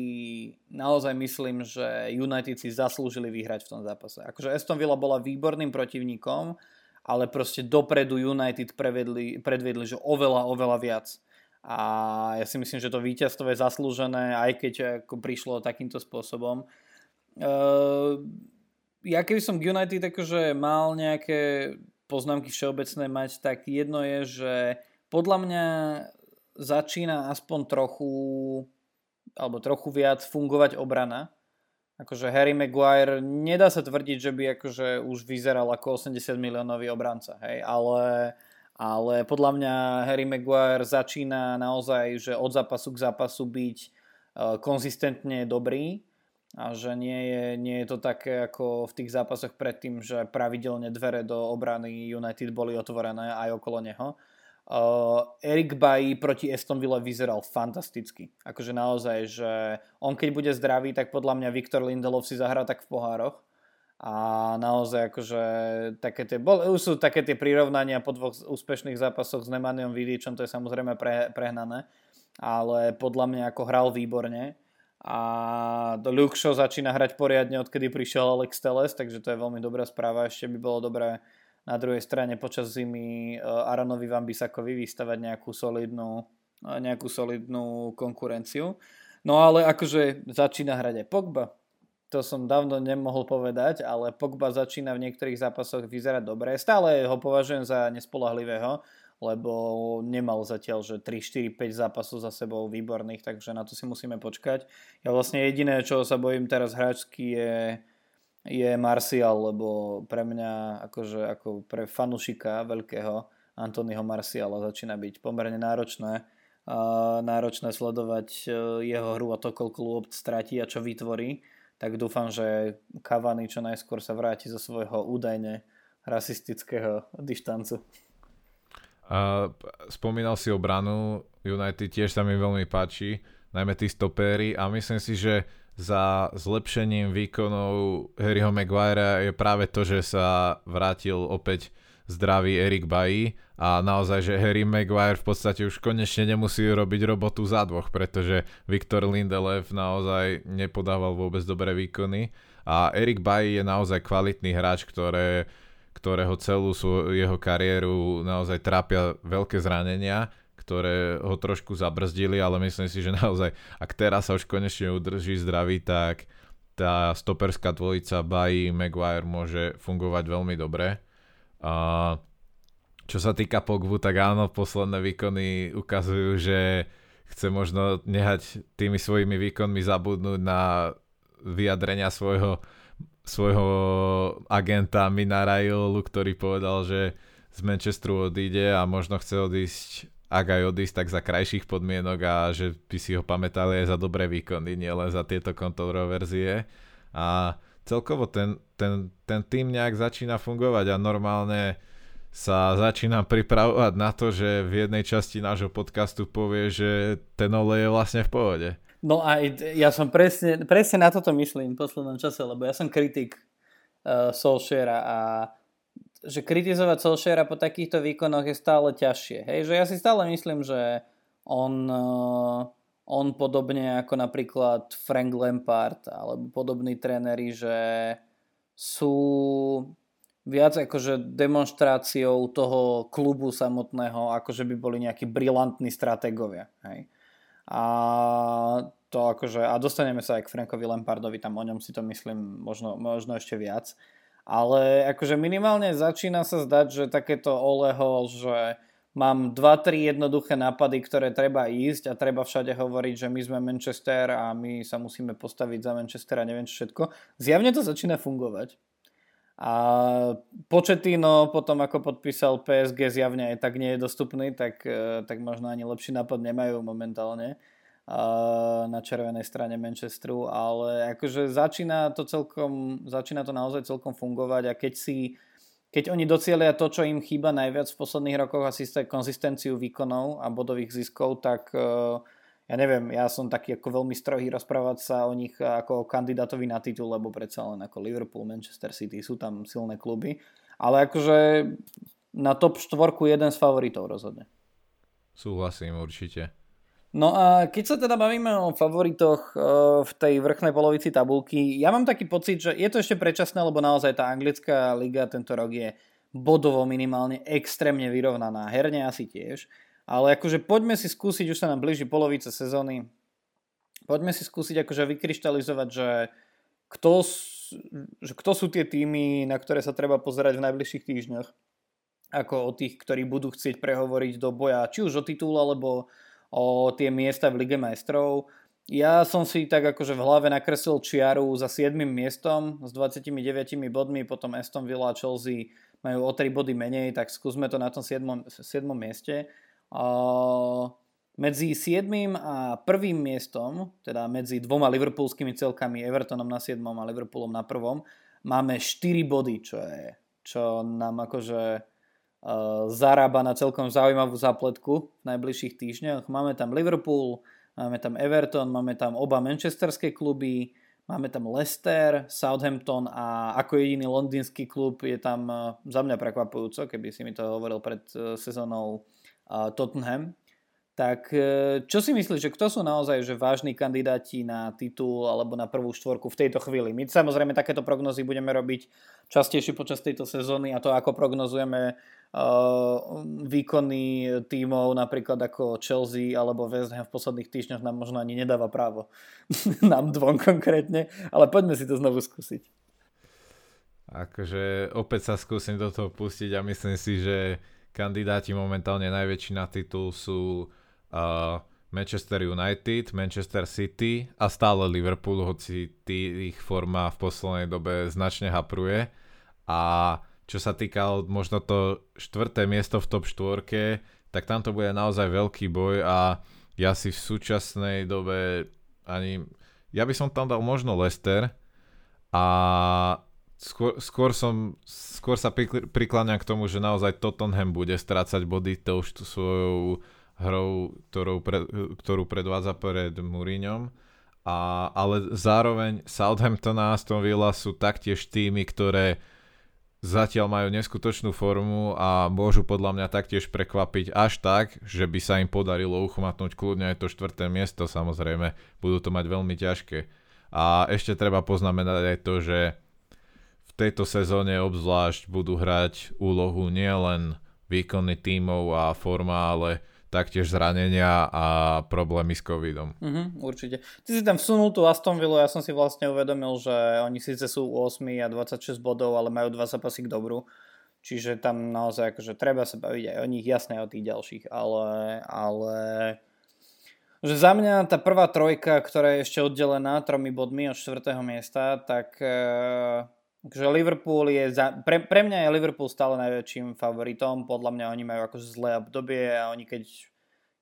naozaj myslím, že United si zaslúžili vyhrať v tom zápase. Akože Aston Villa bola výborným protivníkom, ale proste dopredu United prevedli, predvedli, že oveľa, oveľa viac. A ja si myslím, že to víťazstvo je zaslúžené, aj keď ako prišlo takýmto spôsobom. Uh, ja keby som United akože mal nejaké poznámky všeobecné mať, tak jedno je, že podľa mňa začína aspoň trochu alebo trochu viac fungovať obrana akože Harry Maguire, nedá sa tvrdiť, že by akože už vyzeral ako 80 miliónový obranca, hej, ale, ale podľa mňa Harry Maguire začína naozaj, že od zápasu k zápasu byť uh, konzistentne dobrý a že nie je, nie je to také ako v tých zápasoch predtým, že pravidelne dvere do obrany United boli otvorené aj okolo neho. Uh, Erik Bailly proti Aston Ville vyzeral fantasticky. Akože naozaj, že on keď bude zdravý, tak podľa mňa Viktor Lindelov si zahrá tak v pohároch. A naozaj akože také tie, bol, sú také tie prirovnania po dvoch úspešných zápasoch s Nemaniom Vidičom, to je samozrejme pre, prehnané, ale podľa mňa ako hral výborne. A Luke Shaw začína hrať poriadne, odkedy prišiel Alex Teles, takže to je veľmi dobrá správa. Ešte by bolo dobré na druhej strane počas zimy eh, Aronovi Van Bisakovi vystavať nejakú solidnú, eh, nejakú solidnú konkurenciu. No ale akože začína hrať aj Pogba. To som dávno nemohol povedať, ale Pogba začína v niektorých zápasoch vyzerať dobre. Stále ho považujem za nespolahlivého, lebo nemal zatiaľ, že 3, 4, 5 zápasov za sebou výborných, takže na to si musíme počkať. Ja vlastne jediné, čo sa bojím teraz hráčsky je je Martial, lebo pre mňa, akože ako pre fanušika veľkého Antonyho Marciala začína byť pomerne náročné náročné sledovať uh, jeho hru a to, koľko lôb stratí a čo vytvorí. Tak dúfam, že Cavani čo najskôr sa vráti zo svojho údajne rasistického dištancu. Uh, spomínal si obranu United, tiež sa mi veľmi páči, najmä tí stopéry a myslím si, že za zlepšením výkonov Harryho Maguirea je práve to, že sa vrátil opäť zdravý Erik Bailly a naozaj, že Harry Maguire v podstate už konečne nemusí robiť robotu za dvoch, pretože Viktor Lindelöf naozaj nepodával vôbec dobré výkony a Erik Bailly je naozaj kvalitný hráč, ktoré, ktorého celú svoju, jeho kariéru naozaj trápia veľké zranenia ktoré ho trošku zabrzdili, ale myslím si, že naozaj, ak teraz sa už konečne udrží zdravý, tak tá stoperská dvojica Bayi Maguire môže fungovať veľmi dobre. A čo sa týka Pogbu, tak áno, posledné výkony ukazujú, že chce možno nehať tými svojimi výkonmi zabudnúť na vyjadrenia svojho, svojho agenta Minara ktorý povedal, že z Manchesteru odíde a možno chce odísť ak aj odísť, tak za krajších podmienok a že by si ho pamätali aj za dobré výkony, nielen za tieto kontroverzie. A celkovo ten, ten, ten tým nejak začína fungovať a normálne sa začínam pripravovať na to, že v jednej časti nášho podcastu povie, že ten olej je vlastne v pohode. No a ja som presne, presne na toto myslím v poslednom čase, lebo ja som kritik uh, Solskjaera a že kritizovať Solskjaera po takýchto výkonoch je stále ťažšie. Hej, že ja si stále myslím, že on, uh, on podobne ako napríklad Frank Lampard alebo podobní tréneri, že sú viac akože demonstráciou toho klubu samotného, akože by boli nejakí brilantní stratégovia. Hej. A to akože, a dostaneme sa aj k Frankovi Lampardovi, tam o ňom si to myslím možno, možno ešte viac. Ale akože minimálne začína sa zdať, že takéto Oleho, že mám 2-3 jednoduché nápady, ktoré treba ísť a treba všade hovoriť, že my sme Manchester a my sa musíme postaviť za Manchester a neviem čo všetko. Zjavne to začína fungovať. A Početino potom ako podpísal PSG zjavne aj tak nie je dostupný, tak, eh, tak možno ani lepší nápad nemajú momentálne na červenej strane Manchesteru, ale akože začína to celkom, začína to naozaj celkom fungovať a keď si keď oni docielia to, čo im chýba najviac v posledných rokoch a síce konzistenciu výkonov a bodových ziskov, tak e, ja neviem, ja som taký ako veľmi strohý rozprávať sa o nich ako kandidátovi na titul, lebo predsa len ako Liverpool, Manchester City sú tam silné kluby, ale akože na top štvorku jeden z favoritov rozhodne. Súhlasím určite. No a keď sa teda bavíme o favoritoch eh, v tej vrchnej polovici tabulky, ja mám taký pocit, že je to ešte predčasné, lebo naozaj tá anglická liga tento rok je bodovo minimálne extrémne vyrovnaná. Herne asi tiež. Ale akože poďme si skúsiť, už sa nám blíži polovica sezóny, poďme si skúsiť akože vykryštalizovať, že kto, že kto sú tie týmy, na ktoré sa treba pozerať v najbližších týždňoch. Ako o tých, ktorí budú chcieť prehovoriť do boja, či už o titul, alebo o tie miesta v Lige majstrov. Ja som si tak akože v hlave nakreslil čiaru za 7. miestom s 29 bodmi, potom Aston Villa a Chelsea majú o 3 body menej, tak skúsme to na tom 7. 7. mieste. Medzi 7. a 1. miestom, teda medzi dvoma liverpoolskými celkami, Evertonom na 7. a Liverpoolom na 1. máme 4 body, čo je čo nám akože zarába na celkom zaujímavú zápletku v najbližších týždňoch. Máme tam Liverpool, máme tam Everton, máme tam oba manchesterské kluby, máme tam Leicester, Southampton a ako jediný londýnsky klub je tam za mňa prekvapujúco, keby si mi to hovoril pred e, sezónou Tottenham. Tak e, čo si myslíš, že kto sú naozaj že vážni kandidáti na titul alebo na prvú štvorku v tejto chvíli? My samozrejme takéto prognozy budeme robiť častejšie počas tejto sezóny a to ako prognozujeme Uh, výkony tímov napríklad ako Chelsea alebo West Ham v posledných týždňoch nám možno ani nedáva právo. nám dvom konkrétne, ale poďme si to znovu skúsiť. Akože opäť sa skúsim do toho pustiť a myslím si, že kandidáti momentálne najväčší na titul sú uh, Manchester United, Manchester City a stále Liverpool, hoci ich forma v poslednej dobe značne hapruje. A čo sa týka možno to štvrté miesto v top štvorke, tak tam to bude naozaj veľký boj a ja si v súčasnej dobe ani... Ja by som tam dal možno Leicester a skôr, skôr, som, skôr sa prikláňam k tomu, že naozaj Tottenham bude strácať body tou svojou hrou, ktorou, pre, ktorú predvádza pred Mourinhom. A, ale zároveň Southampton a Aston Villa sú taktiež tými, ktoré zatiaľ majú neskutočnú formu a môžu podľa mňa taktiež prekvapiť až tak, že by sa im podarilo uchmatnúť kľudne aj to štvrté miesto, samozrejme, budú to mať veľmi ťažké. A ešte treba poznamenať aj to, že v tejto sezóne obzvlášť budú hrať úlohu nielen výkony tímov a forma, ale taktiež zranenia a problémy s covidom. Uh-huh, určite. Ty si tam vsunul tú Aston Villa, ja som si vlastne uvedomil, že oni síce sú 8 a 26 bodov, ale majú dva zápasy k dobru. Čiže tam naozaj akože treba sa baviť aj o nich, jasné o tých ďalších, ale, ale že za mňa tá prvá trojka, ktorá je ešte oddelená tromi bodmi od čtvrtého miesta, tak e, že Liverpool je, za, pre, pre mňa je Liverpool stále najväčším favoritom, podľa mňa oni majú akože zlé obdobie a oni keď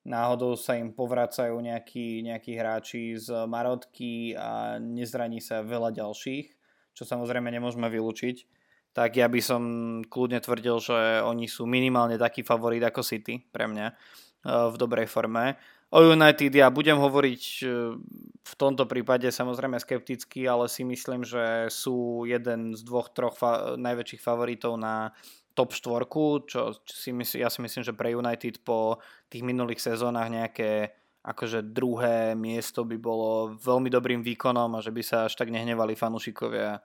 náhodou sa im povracajú nejakí, nejakí hráči z Marotky a nezraní sa veľa ďalších, čo samozrejme nemôžeme vylúčiť, tak ja by som kľudne tvrdil, že oni sú minimálne taký favorit ako City pre mňa eh, v dobrej forme. O United ja budem hovoriť e, v tomto prípade samozrejme skepticky, ale si myslím, že sú jeden z dvoch, troch fa- najväčších favoritov na top štvorku, čo si mysl- ja si myslím, že pre United po tých minulých sezónach nejaké akože druhé miesto by bolo veľmi dobrým výkonom a že by sa až tak nehnevali fanúšikovia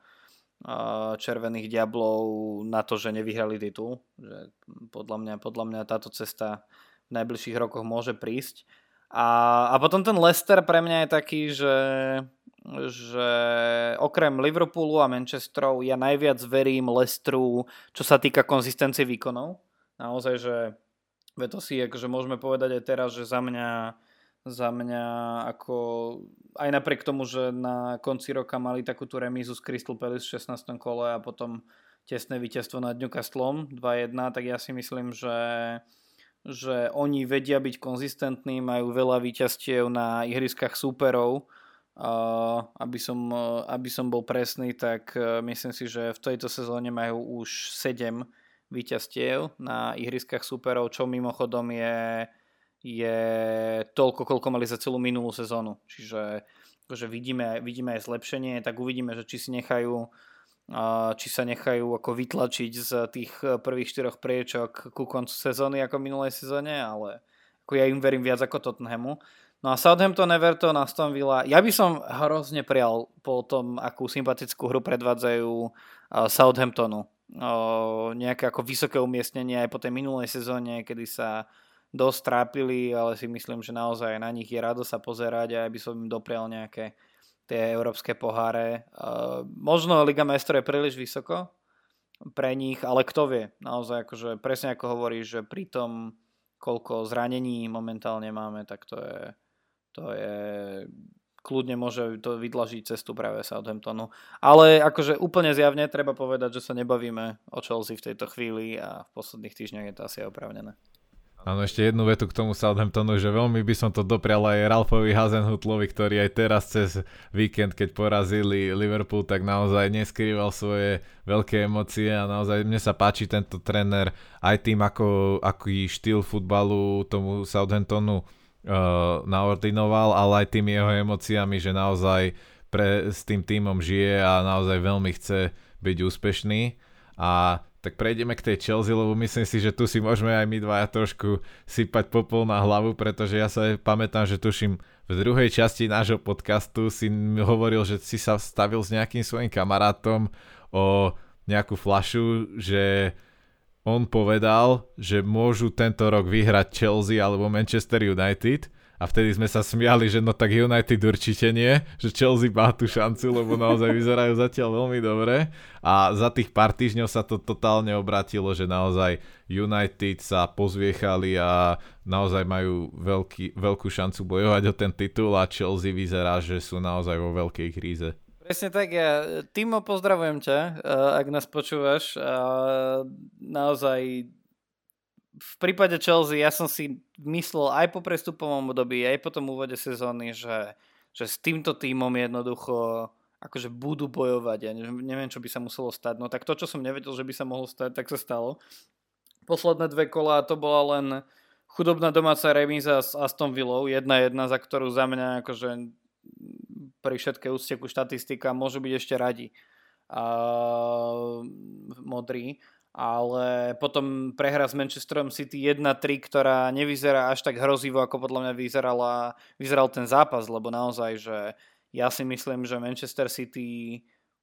červených diablov na to, že nevyhrali titul. Že podľa, mňa, podľa mňa táto cesta v najbližších rokoch môže prísť. A, a potom ten Leicester pre mňa je taký, že, že okrem Liverpoolu a Manchesteru ja najviac verím Leicesteru, čo sa týka konzistencie výkonov. Naozaj, že to si akože môžeme povedať aj teraz, že za mňa za mňa ako aj napriek tomu, že na konci roka mali takú tú remízu s Crystal Palace v 16. kole a potom tesné víťazstvo nad Newcastlom 2-1, tak ja si myslím, že že oni vedia byť konzistentní, majú veľa výťastiev na ihriskách súperov. Uh, aby, som, uh, aby som bol presný, tak uh, myslím si, že v tejto sezóne majú už 7 výťastiev na ihriskách súperov, čo mimochodom je, je toľko, koľko mali za celú minulú sezónu. Čiže akože vidíme, vidíme aj zlepšenie, tak uvidíme, že či si nechajú či sa nechajú ako vytlačiť z tých eh, prvých štyroch priečok ku koncu sezóny ako minulej sezóne, ale ako ja im verím viac ako Tottenhamu. No a Southampton, Everton, Aston Villa. Ja by som hrozne prial po tom, akú sympatickú hru predvádzajú uh, Southamptonu. Uh, nejaké ako vysoké umiestnenie aj po tej minulej sezóne, kedy sa dosť trápili, ale si myslím, že naozaj na nich je rado sa pozerať a ja by som im doprial nejaké tie európske poháre. Možno Liga majstrov je príliš vysoko pre nich, ale kto vie. Naozaj, akože presne ako hovoríš, že pri tom, koľko zranení momentálne máme, tak to je, to je kľudne môže to vydlažiť cestu práve Southamptonu. Ale akože úplne zjavne treba povedať, že sa nebavíme o Chelsea v tejto chvíli a v posledných týždňoch je to asi opravnené. Áno, ešte jednu vetu k tomu Southamptonu, že veľmi by som to doprial aj Ralfovi Hazenhutlovi, ktorý aj teraz cez víkend, keď porazili Liverpool, tak naozaj neskrýval svoje veľké emócie a naozaj mne sa páči tento tréner aj tým, ako, aký štýl futbalu tomu Southamptonu uh, naordinoval, ale aj tými jeho emóciami, že naozaj pre, s tým týmom žije a naozaj veľmi chce byť úspešný. A tak prejdeme k tej Chelsea, lebo myslím si, že tu si môžeme aj my dvaja trošku sypať popol na hlavu, pretože ja sa pamätám, že tuším v druhej časti nášho podcastu si hovoril, že si sa stavil s nejakým svojim kamarátom o nejakú flašu, že on povedal, že môžu tento rok vyhrať Chelsea alebo Manchester United a vtedy sme sa smiali, že no tak United určite nie, že Chelsea má tú šancu, lebo naozaj vyzerajú zatiaľ veľmi dobre a za tých pár týždňov sa to totálne obratilo, že naozaj United sa pozviechali a naozaj majú veľký, veľkú šancu bojovať o ten titul a Chelsea vyzerá, že sú naozaj vo veľkej kríze. Presne tak, ja Timo pozdravujem ťa, eh, ak nás počúvaš. Naozaj v prípade Chelsea ja som si myslel aj po prestupovom období, aj po tom úvode sezóny, že, že s týmto týmom jednoducho akože budú bojovať. Ja neviem, čo by sa muselo stať. No tak to, čo som nevedel, že by sa mohlo stať, tak sa stalo. Posledné dve kola to bola len chudobná domáca remíza s Aston Villou, jedna jedna, za ktorú za mňa akože pri všetkej úcte ku štatistika môžu byť ešte radi. A, modrí ale potom prehra s Manchesterom City 1-3, ktorá nevyzerá až tak hrozivo, ako podľa mňa vyzerala, vyzeral ten zápas, lebo naozaj, že ja si myslím, že Manchester City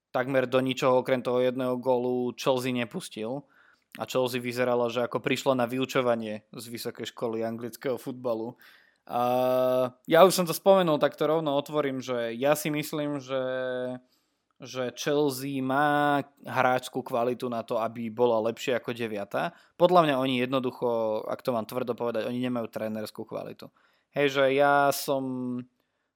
takmer do ničoho okrem toho jedného gólu Chelsea nepustil a Chelsea vyzerala, že ako prišla na vyučovanie z vysokej školy anglického futbalu. A ja už som to spomenul, tak to rovno otvorím, že ja si myslím, že že Chelsea má hráčskú kvalitu na to, aby bola lepšia ako deviata. Podľa mňa oni jednoducho, ak to mám tvrdo povedať, oni nemajú trénerskú kvalitu. Hej, že ja som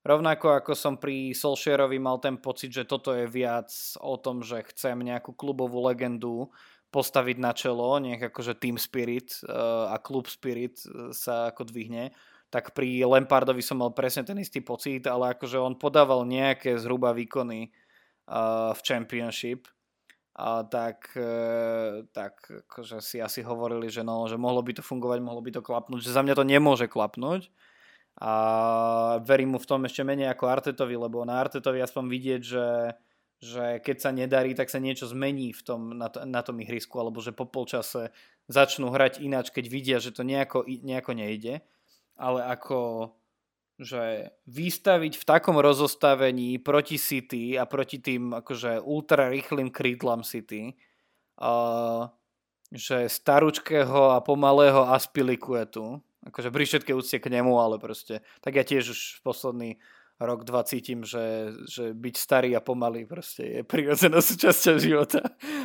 Rovnako ako som pri Solskjaerovi mal ten pocit, že toto je viac o tom, že chcem nejakú klubovú legendu postaviť na čelo, nech akože team spirit uh, a klub spirit uh, sa ako dvihne, tak pri Lampardovi som mal presne ten istý pocit, ale akože on podával nejaké zhruba výkony v Championship, tak, uh, tak akože si asi hovorili, že, no, že mohlo by to fungovať, mohlo by to klapnúť, že za mňa to nemôže klapnúť, a verím mu v tom ešte menej ako Artetovi, lebo na Artetovi aspoň vidieť, že, že keď sa nedarí, tak sa niečo zmení v tom, na, to, na tom ihrisku, alebo že po polčase začnú hrať ináč, keď vidia, že to nejako, nejako nejde. Ale ako že vystaviť v takom rozostavení proti City a proti tým akože ultra rýchlým krídlam City, uh, že staručkého a pomalého Aspilikuetu, akože pri všetkej úcte k nemu, ale proste, tak ja tiež už v posledný rok, dva cítim, že, že byť starý a pomalý proste je prirodzená súčasťou života.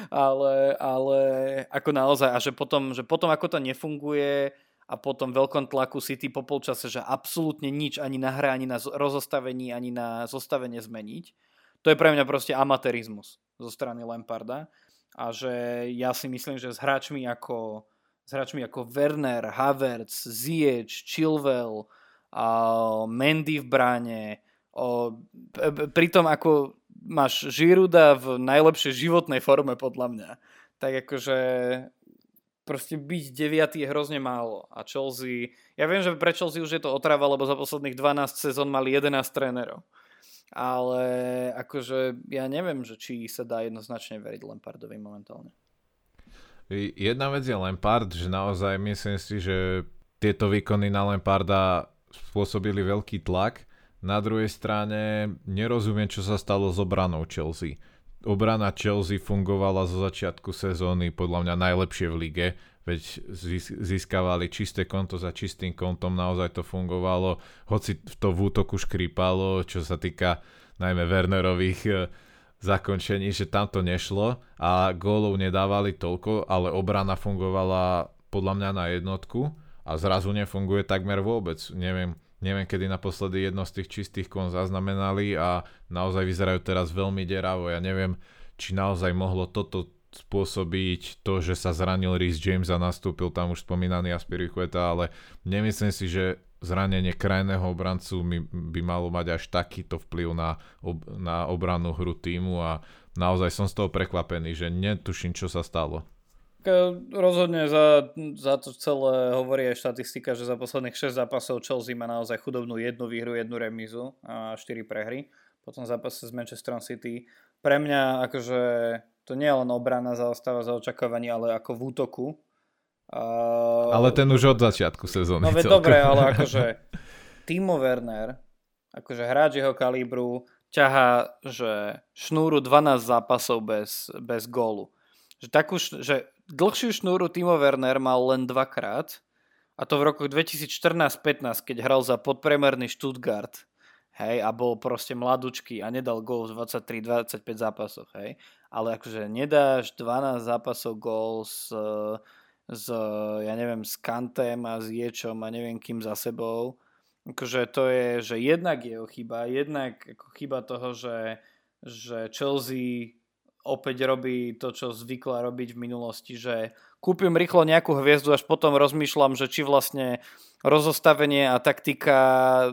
Ale, ale ako naozaj, a že potom, že potom ako to nefunguje a potom veľkom tlaku City po polčase, že absolútne nič ani na hre, ani na rozostavení, ani na zostavenie zmeniť, to je pre mňa proste amatérizmus zo strany Lamparda. A že ja si myslím, že s hráčmi ako s hráčmi ako Werner, Havertz, Ziyech, Chilwell, a Mendy v bráne, o, pritom ako máš Žiruda v najlepšej životnej forme podľa mňa, tak akože proste byť deviatý je hrozne málo. A Chelsea, ja viem, že pre Chelsea už je to otrava, lebo za posledných 12 sezón mali 11 trénerov. Ale akože ja neviem, že či sa dá jednoznačne veriť Lampardovi momentálne. Jedna vec je Lampard, že naozaj myslím si, že tieto výkony na Lamparda spôsobili veľký tlak. Na druhej strane nerozumiem, čo sa stalo s obranou Chelsea. Obrana Chelsea fungovala zo začiatku sezóny podľa mňa najlepšie v lige, veď získavali čisté konto za čistým kontom, naozaj to fungovalo, hoci to v útoku škrípalo, čo sa týka najmä Wernerových eh, zakončení, že tam to nešlo a gólov nedávali toľko, ale obrana fungovala podľa mňa na jednotku a zrazu nefunguje takmer vôbec. Neviem, neviem kedy naposledy jedno z tých čistých kon zaznamenali a naozaj vyzerajú teraz veľmi deravo. Ja neviem, či naozaj mohlo toto spôsobiť to, že sa zranil Rhys James a nastúpil tam už spomínaný Aspiricueta, ale nemyslím si, že zranenie krajného obrancu by malo mať až takýto vplyv na, ob, na obrannú hru týmu a naozaj som z toho prekvapený, že netuším, čo sa stalo. Rozhodne za, za to celé hovorí aj štatistika, že za posledných 6 zápasov Chelsea má naozaj chudobnú jednu výhru, jednu remizu a 4 prehry. Potom zápase s Manchester City. Pre mňa akože to nie je len obrana zaostáva za očakávanie, ale ako v útoku Uh, ale ten už od začiatku sezóny. No veď dobre, ale akože Timo Werner, akože hráč jeho kalibru, ťahá, že šnúru 12 zápasov bez, bez gólu. Že, takú, že dlhšiu šnúru Timo Werner mal len dvakrát a to v roku 2014-15, keď hral za podpremerný Stuttgart hej, a bol proste mladučký a nedal gól v 23-25 zápasoch, hej. Ale akože nedáš 12 zápasov gól s s, ja neviem, s Kantem a s Ječom a neviem kým za sebou. Akože to je, že jednak jeho chyba, jednak ako chyba toho, že, že Chelsea opäť robí to, čo zvykla robiť v minulosti, že kúpim rýchlo nejakú hviezdu, až potom rozmýšľam, že či vlastne rozostavenie a taktika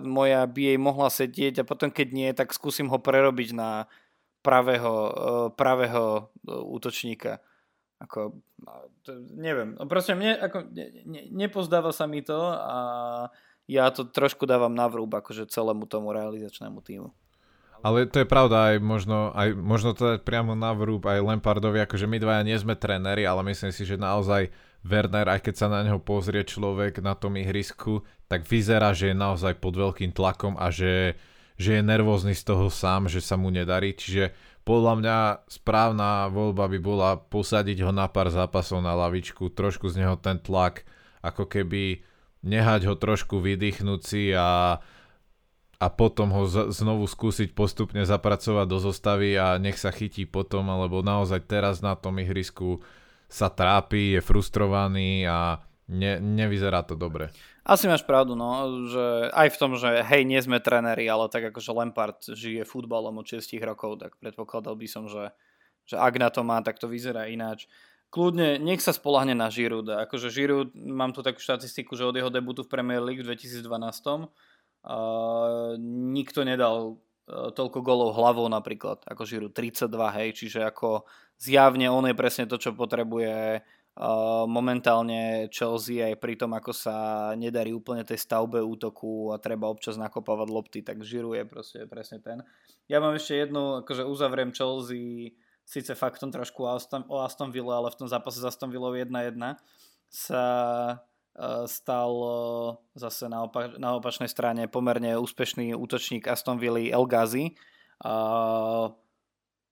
moja by jej mohla sedieť a potom keď nie, tak skúsim ho prerobiť na pravého, eh, pravého eh, útočníka. Ako, to, neviem, no proste mne, ako, ne, ne, nepozdáva sa mi to a ja to trošku dávam na vrúb akože celému tomu realizačnému týmu. Ale to je pravda, aj možno, aj, možno to je priamo na vrúb aj Lampardovi, akože my dvaja nie sme tréneri, ale myslím si, že naozaj Werner, aj keď sa na neho pozrie človek na tom ihrisku, tak vyzerá, že je naozaj pod veľkým tlakom a že, že je nervózny z toho sám, že sa mu nedarí. Čiže podľa mňa správna voľba by bola posadiť ho na pár zápasov na lavičku, trošku z neho ten tlak, ako keby nehať ho trošku vydýchnuť a, a potom ho z, znovu skúsiť postupne zapracovať do zostavy a nech sa chytí potom, alebo naozaj teraz na tom ihrisku sa trápi, je frustrovaný a ne, nevyzerá to dobre. Asi máš pravdu, no, že aj v tom, že hej, nie sme tréneri, ale tak ako, že Lampard žije futbalom od 6 rokov, tak predpokladal by som, že, že ak na to má, tak to vyzerá ináč. Kľudne, nech sa spolahne na Giroud. Akože Giroud, mám tu takú štatistiku, že od jeho debutu v Premier League v 2012 nikto nedal uh, toľko golov hlavou napríklad, ako Giroud, 32, hej, čiže ako zjavne on je presne to, čo potrebuje Uh, momentálne Chelsea aj pri tom, ako sa nedarí úplne tej stavbe útoku a treba občas nakopávať lopty, tak žiruje proste presne ten. Ja mám ešte jednu, akože uzavriem Chelsea síce faktom trošku o Aston, o Aston Villa, ale v tom zápase s Aston Villou 1-1 sa stal uh, zase na, opa- na opačnej strane pomerne úspešný útočník Aston Villa El Ghazi. Uh,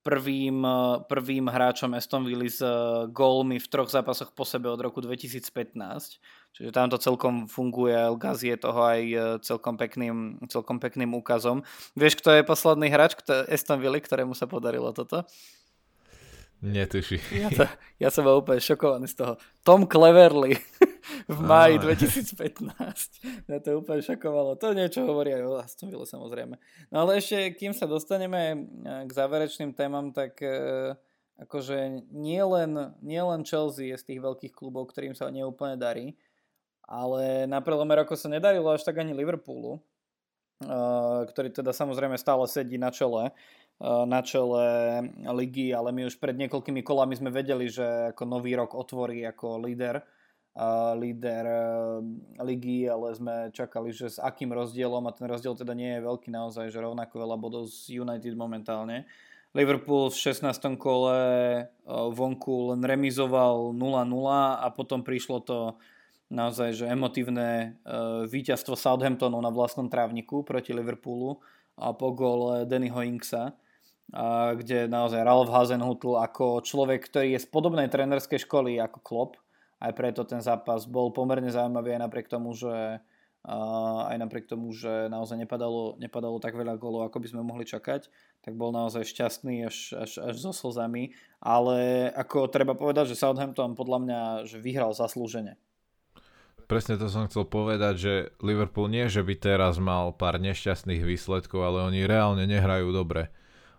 prvým, eh, prvým hráčom Aston Villa s eh, gólmi v troch zápasoch po sebe od roku 2015. Čiže tam to celkom funguje, El Ghazi je toho aj eh, celkom pekným, celkom pekným úkazom. Vieš, kto je posledný hráč Aston Villa, ktorému sa podarilo toto? Netuší. Ja, to, ja som bol úplne šokovaný z toho. Tom Cleverly v máji 2015. Mňa to úplne šokovalo. To niečo hovorí aj o Aston Villa samozrejme. No ale ešte, kým sa dostaneme eh, k záverečným témam, tak e, akože nie len, nie len Chelsea je z tých veľkých klubov, ktorým sa neúplne darí, ale na prelome roku sa nedarilo až tak ani Liverpoolu, e, ktorý teda samozrejme stále sedí na čele Eh, na čele ligy, ale my už pred niekoľkými kolami sme vedeli, že ako nový rok otvorí ako líder líder uh, ligy, ale sme čakali, že s akým rozdielom, a ten rozdiel teda nie je veľký naozaj, že rovnako veľa bodov z United momentálne. Liverpool v 16. kole uh, vonku len remizoval 0-0 a potom prišlo to naozaj, že emotívne uh, víťazstvo Southamptonu na vlastnom trávniku proti Liverpoolu a po gole Dannyho Inksa kde naozaj Ralf Hasenhutl ako človek, ktorý je z podobnej trénerskej školy ako Klopp, aj preto ten zápas bol pomerne zaujímavý aj napriek tomu, že aj napriek tomu, že naozaj nepadalo, nepadalo tak veľa golov, ako by sme mohli čakať, tak bol naozaj šťastný až, až, až so slzami, ale ako treba povedať, že Southampton podľa mňa že vyhral zaslúžene. Presne to som chcel povedať, že Liverpool nie, že by teraz mal pár nešťastných výsledkov, ale oni reálne nehrajú dobre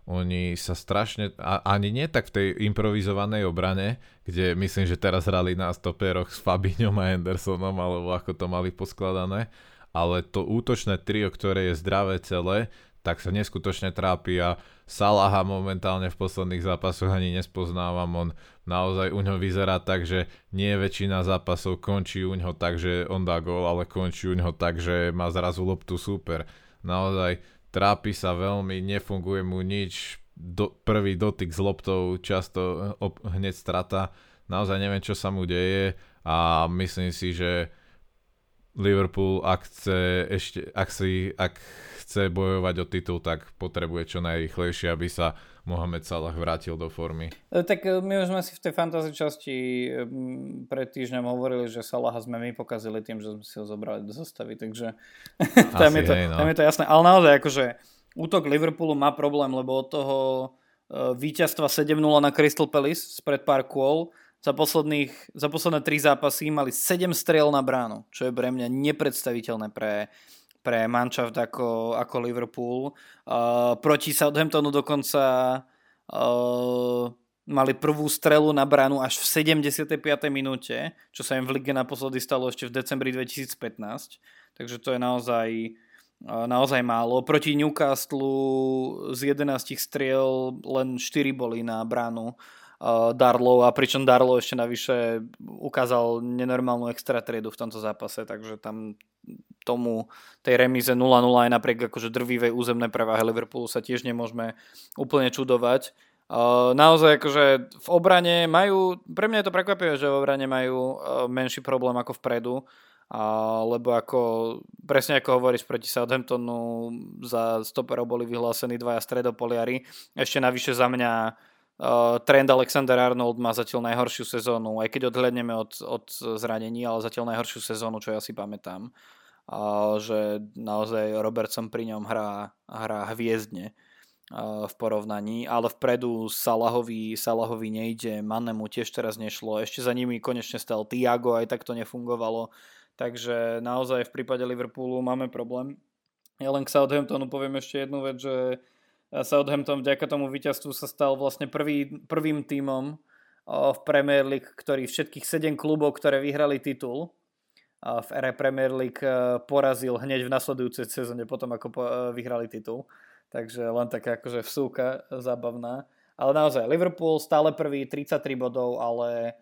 oni sa strašne, a, ani nie tak v tej improvizovanej obrane, kde myslím, že teraz hrali na stoperoch s Fabiňom a Andersonom, alebo ako to mali poskladané, ale to útočné trio, ktoré je zdravé celé, tak sa neskutočne trápi a Salaha momentálne v posledných zápasoch ani nespoznávam, on naozaj u ňo vyzerá tak, že nie väčšina zápasov končí u ňo tak, že on dá gól, ale končí u ňo tak, že má zrazu loptu super. Naozaj trápi sa veľmi, nefunguje mu nič, do, prvý dotyk s loptou často op, hneď strata, naozaj neviem, čo sa mu deje a myslím si, že Liverpool, ak chce, ešte, ak, si, ak chce bojovať o titul, tak potrebuje čo najrychlejšie, aby sa Mohamed Salah vrátil do formy. E, tak e, my už sme si v tej fantasy časti pred týždňom hovorili, že Salaha sme my pokazili tým, že sme si ho zobrali do zostavy, takže tam, je to, hej, no. tam je to jasné. Ale naozaj akože útok Liverpoolu má problém, lebo od toho e, víťazstva 7-0 na Crystal Palace spred pár kôl za, posledných, za posledné tri zápasy mali 7 strel na bránu, čo je pre mňa nepredstaviteľné pre, pre manšaft ako, ako Liverpool. Uh, proti Southamptonu dokonca uh, mali prvú strelu na bránu až v 75. minúte, čo sa im v lige naposledy stalo ešte v decembri 2015. Takže to je naozaj, naozaj málo. Proti Newcastle z 11 striel len 4 boli na bránu uh, Darlow a pričom Darlow ešte navyše ukázal nenormálnu extra triedu v tomto zápase, takže tam tomu tej remíze 0-0 aj napriek akože drvivej územnej prevahe Liverpoolu sa tiež nemôžeme úplne čudovať. Uh, naozaj akože v obrane majú, pre mňa je to prekvapivé, že v obrane majú uh, menší problém ako vpredu, lebo ako, presne ako hovoríš proti Southamptonu, za stoperov boli vyhlásení dvaja stredopoliari, ešte navyše za mňa uh, trend Alexander Arnold má zatiaľ najhoršiu sezónu, aj keď odhľadneme od, od zranení, ale zatiaľ najhoršiu sezónu, čo ja si pamätám a že naozaj Robertson pri ňom hrá, hrá hviezdne. v porovnaní, ale vpredu Salahovi, Salahovi nejde, Manemu tiež teraz nešlo, ešte za nimi konečne stal Tiago, aj tak to nefungovalo, takže naozaj v prípade Liverpoolu máme problém. Ja len k Southamptonu poviem ešte jednu vec, že Southampton vďaka tomu víťazstvu sa stal vlastne prvý, prvým tímom v Premier League, ktorý všetkých 7 klubov, ktoré vyhrali titul v ére Premier League porazil hneď v nasledujúcej sezóne potom, ako vyhrali titul. Takže len taká akože vsúka zábavná. Ale naozaj, Liverpool stále prvý, 33 bodov, ale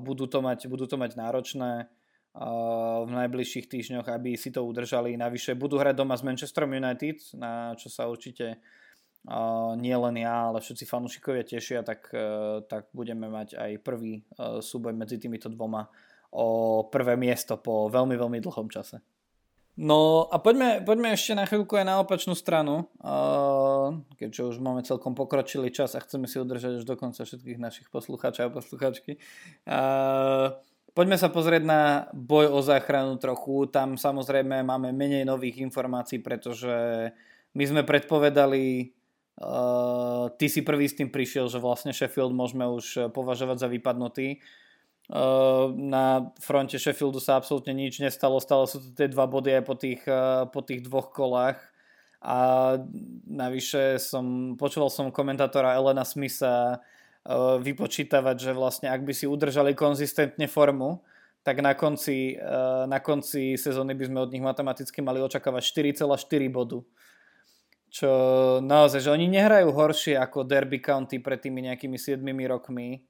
budú, to mať, budú to mať náročné v najbližších týždňoch, aby si to udržali. Navyše budú hrať doma s Manchesterom United, na čo sa určite nie len ja, ale všetci fanúšikovia tešia, tak, uh, tak budeme mať aj prvý uh, súboj medzi týmito dvoma o prvé miesto po veľmi, veľmi dlhom čase. No a poďme, poďme ešte na chvíľku aj na opačnú stranu, keďže už máme celkom pokročilý čas a chceme si udržať až do konca všetkých našich poslucháčov a poslucháčky. Uh, poďme sa pozrieť na boj o záchranu trochu. Tam samozrejme máme menej nových informácií, pretože my sme predpovedali, uh, ty si prvý s tým prišiel, že vlastne Sheffield môžeme už považovať za vypadnutý. Ehm, na fronte Sheffieldu sa absolútne nič nestalo, stalo sa to tie dva body aj po tých, eh, po tých dvoch kolách a navyše som, počúval som komentátora Elena Smitha vypočítavať, že vlastne ak by si udržali konzistentne formu, tak na konci, eh, na konci sezóny by sme od nich matematicky mali očakávať 4,4 bodu. Čo naozaj, že oni nehrajú horšie ako Derby County pred tými nejakými 7 rokmi,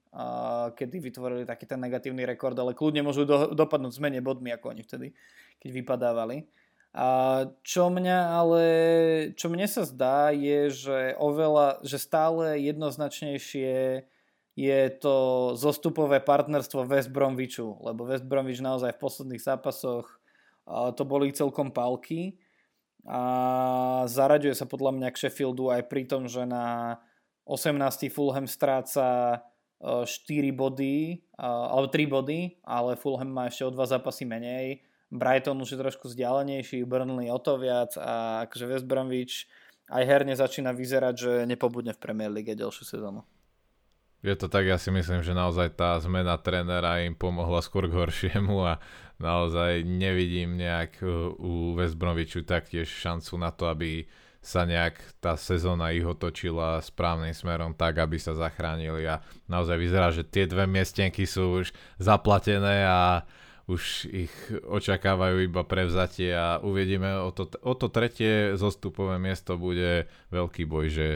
kedy vytvorili taký ten negatívny rekord, ale kľudne môžu do, dopadnúť s menej bodmi ako oni vtedy, keď vypadávali. A čo mňa ale, čo mne sa zdá je, že oveľa, že stále jednoznačnejšie je to zostupové partnerstvo West Bromwichu, lebo West Bromwich naozaj v posledných zápasoch to boli celkom palky a zaraďuje sa podľa mňa k Sheffieldu aj pri tom, že na 18. Fulham stráca 4 body, alebo 3 body, ale Fulham má ešte o 2 zápasy menej. Brighton už je trošku vzdialenejší, Burnley o to viac a akože West Bromwich aj herne začína vyzerať, že nepobudne v Premier League ďalšiu sezónu. Je to tak, ja si myslím, že naozaj tá zmena trénera im pomohla skôr k horšiemu a naozaj nevidím nejak u West Bromwichu taktiež šancu na to, aby sa nejak tá sezóna ich otočila správnym smerom tak, aby sa zachránili a naozaj vyzerá, že tie dve miestenky sú už zaplatené a už ich očakávajú iba prevzatie a uvidíme, o to, o to tretie zostupové miesto bude veľký boj, že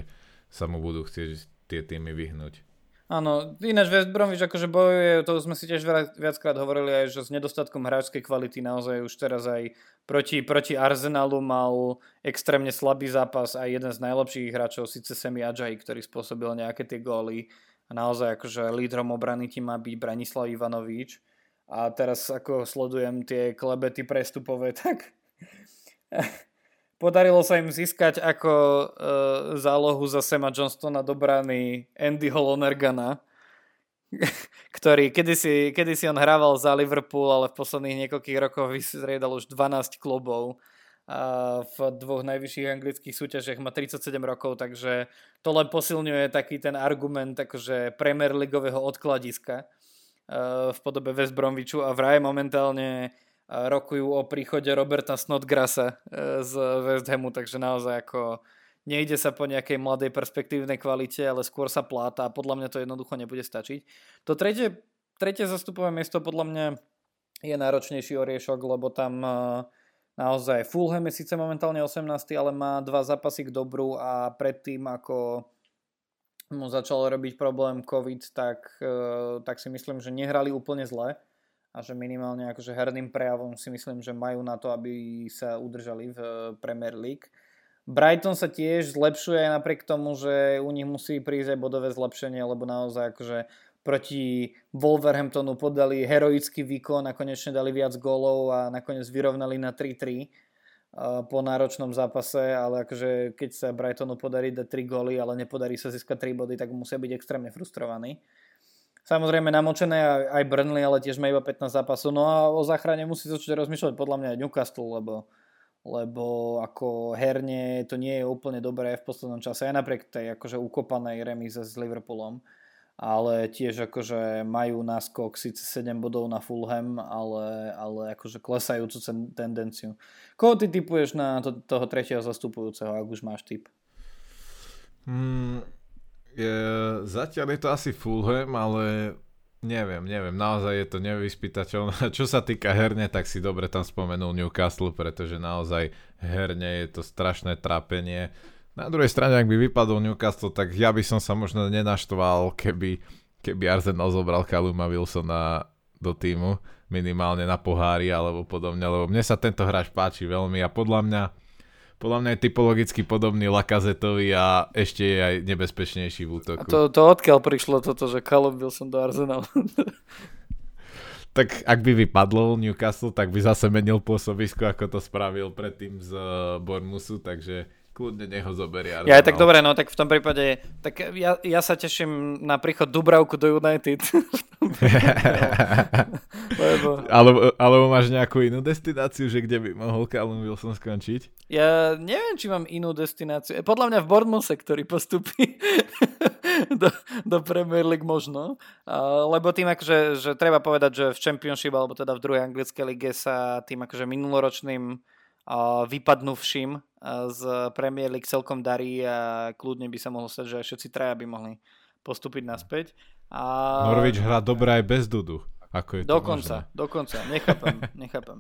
sa mu budú chcieť tie týmy vyhnúť. Áno, ináč West Bromwich akože bojuje, to sme si tiež viackrát hovorili aj, že s nedostatkom hráčskej kvality naozaj už teraz aj proti, proti Arsenalu mal extrémne slabý zápas aj jeden z najlepších hráčov, síce Semi Ajay, ktorý spôsobil nejaké tie góly. A naozaj akože lídrom obrany ti má byť Branislav Ivanovič a teraz ako sledujem tie klebety prestupové, tak Podarilo sa im získať ako e, zálohu za Sema Johnstona do brány Andy Holonergana, ktorý kedysi, kedysi on hrával za Liverpool, ale v posledných niekoľkých rokoch vysriedal už 12 klubov. A v dvoch najvyšších anglických súťažiach má 37 rokov, takže to len posilňuje taký ten argument akože Premier Leagueového odkladiska v podobe West Bromwichu a vraj momentálne rokujú o príchode Roberta Snodgrasa e, z West Hamu, takže naozaj ako nejde sa po nejakej mladej perspektívnej kvalite, ale skôr sa pláta a podľa mňa to jednoducho nebude stačiť. To tretie, tretie zastupové miesto podľa mňa je náročnejší oriešok, lebo tam naozaj Fulham je síce momentálne 18, ale má dva zápasy k dobru a predtým ako mu začal robiť problém COVID, tak, e, tak si myslím, že nehrali úplne zle a že minimálne akože herným prejavom si myslím, že majú na to, aby sa udržali v eh, Premier League. Brighton sa tiež zlepšuje napriek tomu, že u nich musí prísť aj bodové zlepšenie, lebo naozaj akože proti Wolverhamptonu podali heroický výkon a konečne dali viac gólov a nakoniec vyrovnali na 3-3 eh, po náročnom zápase, ale akože keď sa Brightonu podarí dať 3 góly, ale nepodarí sa získať 3 body, tak musia byť extrémne frustrovaní. Samozrejme namočené aj Burnley, ale tiež má iba 15 zápasov. No a o záchrane musí začať rozmýšľať podľa mňa aj Newcastle, lebo lebo ako herne to nie je úplne dobré v poslednom čase, aj napriek tej akože ukopanej remíze s Liverpoolom ale tiež akože majú náskok síce 7 bodov na Fulham, ale, ale akože klesajúcu tendenciu. Koho ty typuješ na to, toho tretieho zastupujúceho, ak už máš typ? Mm, je, zatiaľ je to asi Fulham, ale neviem, neviem, naozaj je to nevyspytateľné. Čo sa týka herne, tak si dobre tam spomenul Newcastle, pretože naozaj herne je to strašné trápenie na druhej strane, ak by vypadol Newcastle, tak ja by som sa možno nenaštval, keby, keby Arsenal zobral Kaluma Wilsona do týmu, minimálne na pohári alebo podobne, lebo mne sa tento hráč páči veľmi a podľa mňa podľa mňa je typologicky podobný Lakazetovi a ešte je aj nebezpečnejší v útoku. A to, to odkiaľ prišlo toto, že Callum Wilson do Arsenalu? tak ak by vypadlo Newcastle, tak by zase menil pôsobisko, ako to spravil predtým z Bournemouthu, takže Kľudne nech ho zoberie. Ja tak dobre, no tak v tom prípade, tak ja, ja sa teším na príchod Dubravku do United. Lebo... alebo, alebo máš nejakú inú destináciu, že kde by mohol Callum Wilson skončiť? Ja neviem, či mám inú destináciu. Podľa mňa v Bournemouth, ktorý postupí do, do Premier League možno. Lebo tým akože, že treba povedať, že v Championship, alebo teda v druhej anglickej lige sa tým akože minuloročným vypadnuvším z Premier League celkom darí a kľudne by sa mohlo stať, že všetci traja by mohli postúpiť naspäť. A... Norwich hrá dobre aj bez Dudu. Ako je dokonca, to dokonca, nechápem, nechápem.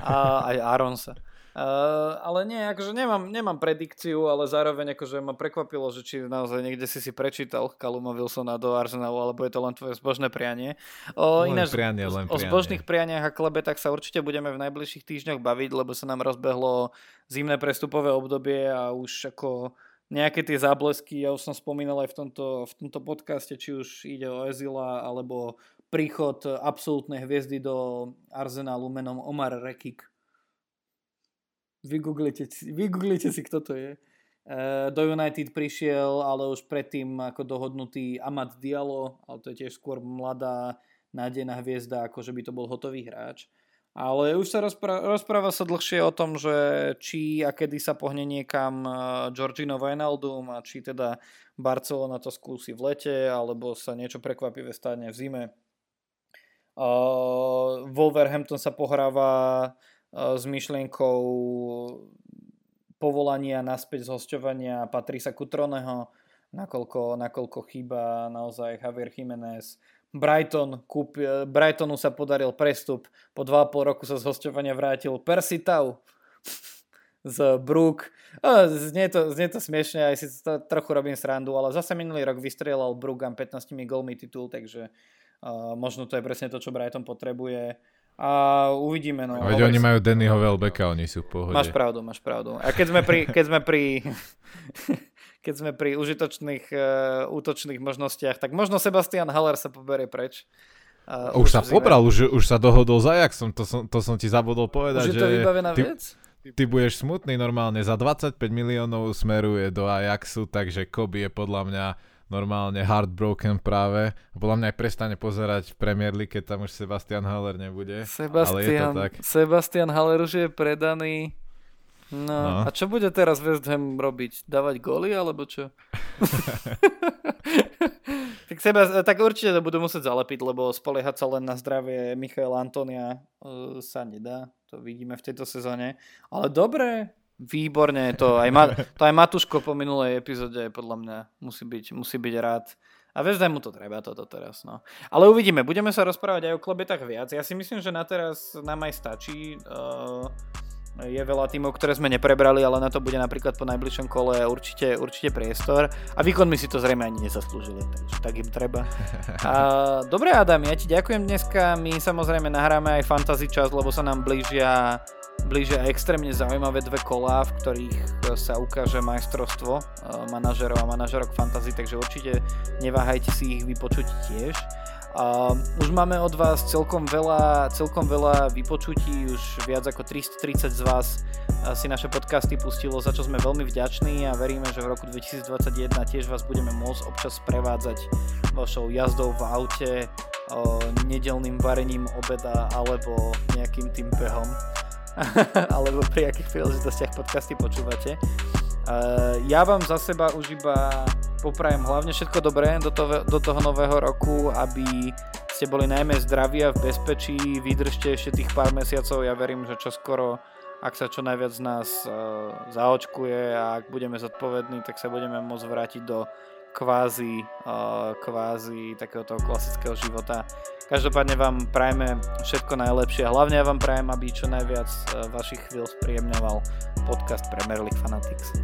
A aj Aronsa. Uh, ale nie, akože nemám, nemám predikciu, ale zároveň akože ma prekvapilo, že či naozaj niekde si si prečítal Kaluma Wilsona do Arsenalu, alebo je to len tvoje zbožné prianie. O, len ináč, prianie, len o zbožných prianiach a klebetách sa určite budeme v najbližších týždňoch baviť, lebo sa nám rozbehlo zimné prestupové obdobie a už ako nejaké tie záblesky, ja už som spomínal aj v tomto, v tomto podcaste, či už ide o Ezila, alebo príchod absolútnej hviezdy do Arsenalu menom Omar Rekik Vygooglite, vygooglite si, kto to je. Uh, do United prišiel, ale už predtým ako dohodnutý Amad Diallo, ale to je tiež skôr mladá nádejná hviezda, ako že by to bol hotový hráč. Ale už sa rozpráva, rozpráva sa dlhšie o tom, že či a kedy sa pohne niekam Georgino Wijnaldum a či teda Barcelona to skúsi v lete, alebo sa niečo prekvapivé stane v zime. Uh, Wolverhampton sa pohráva s myšlienkou povolania naspäť z hostovania Patrisa Kutroneho, nakoľko, nakoľko chýba naozaj Javier Jiménez. Brighton, kúp, eh, Brightonu sa podaril prestup, po 2,5 roku sa z hostovania vrátil Percy z Brook. Znie to, znie to smiešne, aj si to trochu robím srandu, ale zase minulý rok vystrelal Brookam 15 golmi titul, takže uh, možno to je presne to, čo Brighton potrebuje a uvidíme. No. Veď oni majú Dannyho Welbecka, oni sú v pohode. Máš pravdu, máš pravdu. A keď sme pri, keď sme pri, keď sme pri užitočných uh, útočných možnostiach, tak možno Sebastian Haller sa poberie preč. Uh, už, už sa pobral, už, už sa dohodol s Ajaxom, to som, to som ti zabudol povedať. Už je to vybavená ty, vec? Ty budeš smutný normálne, za 25 miliónov smeruje do Ajaxu, takže Kobe je podľa mňa normálne heartbroken práve. Podľa mňa aj prestane pozerať v Premier League, keď tam už Sebastian Haller nebude. Sebastian, ale. Sebastian Haller už je predaný. No, no. a čo bude teraz West Ham robiť? Dávať góly alebo čo? tak, seba, tak určite to budú musieť zalepiť, lebo spoliehať sa len na zdravie Michaela Antonia uh, sa nedá. To vidíme v tejto sezóne. Ale dobre, Výborne, to aj, Ma, to aj Matuško po minulej epizóde podľa mňa musí byť, musí byť rád. A vieš, mu to treba toto teraz. No. Ale uvidíme, budeme sa rozprávať aj o klobetách viac. Ja si myslím, že na teraz nám aj stačí. Uh, je veľa tímov, ktoré sme neprebrali, ale na to bude napríklad po najbližšom kole určite, určite priestor. A výkon mi si to zrejme ani nezaslúžili, takže tak im treba. A, dobre Adam, ja ti ďakujem dneska. My samozrejme nahráme aj fantasy čas, lebo sa nám blížia blíže extrémne zaujímavé dve kolá, v ktorých e, sa ukáže majstrovstvo e, manažerov a manažerok fantasy, takže určite neváhajte si ich vypočuť tiež. Uh, už máme od vás celkom veľa, celkom veľa vypočutí, už viac ako 330 z vás si naše podcasty pustilo, za čo sme veľmi vďační a veríme, že v roku 2021 tiež vás budeme môcť občas prevádzať vašou jazdou v aute, uh, nedelným varením obeda alebo nejakým tým behom. alebo pri akých príležitostiach podcasty počúvate. Ja vám za seba už iba poprajem hlavne všetko dobré do toho, do toho nového roku, aby ste boli najmä zdraví a v bezpečí, vydržte ešte tých pár mesiacov, ja verím, že čo skoro, ak sa čo najviac z nás uh, zaočkuje a ak budeme zodpovední, tak sa budeme môcť vrátiť do kvázi, uh, kvázi takého toho klasického života. Každopádne vám prajeme všetko najlepšie a hlavne ja vám prajem, aby čo najviac uh, vašich chvíľ spríjemňoval podcast Premier League Fanatics.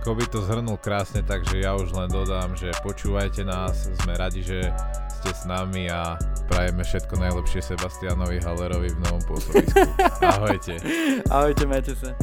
Koby to zhrnul krásne, takže ja už len dodám, že počúvajte nás, sme radi, že ste s nami a prajeme všetko najlepšie Sebastianovi Hallerovi v novom pôsobisku. Ahojte. Ahojte, majte sa.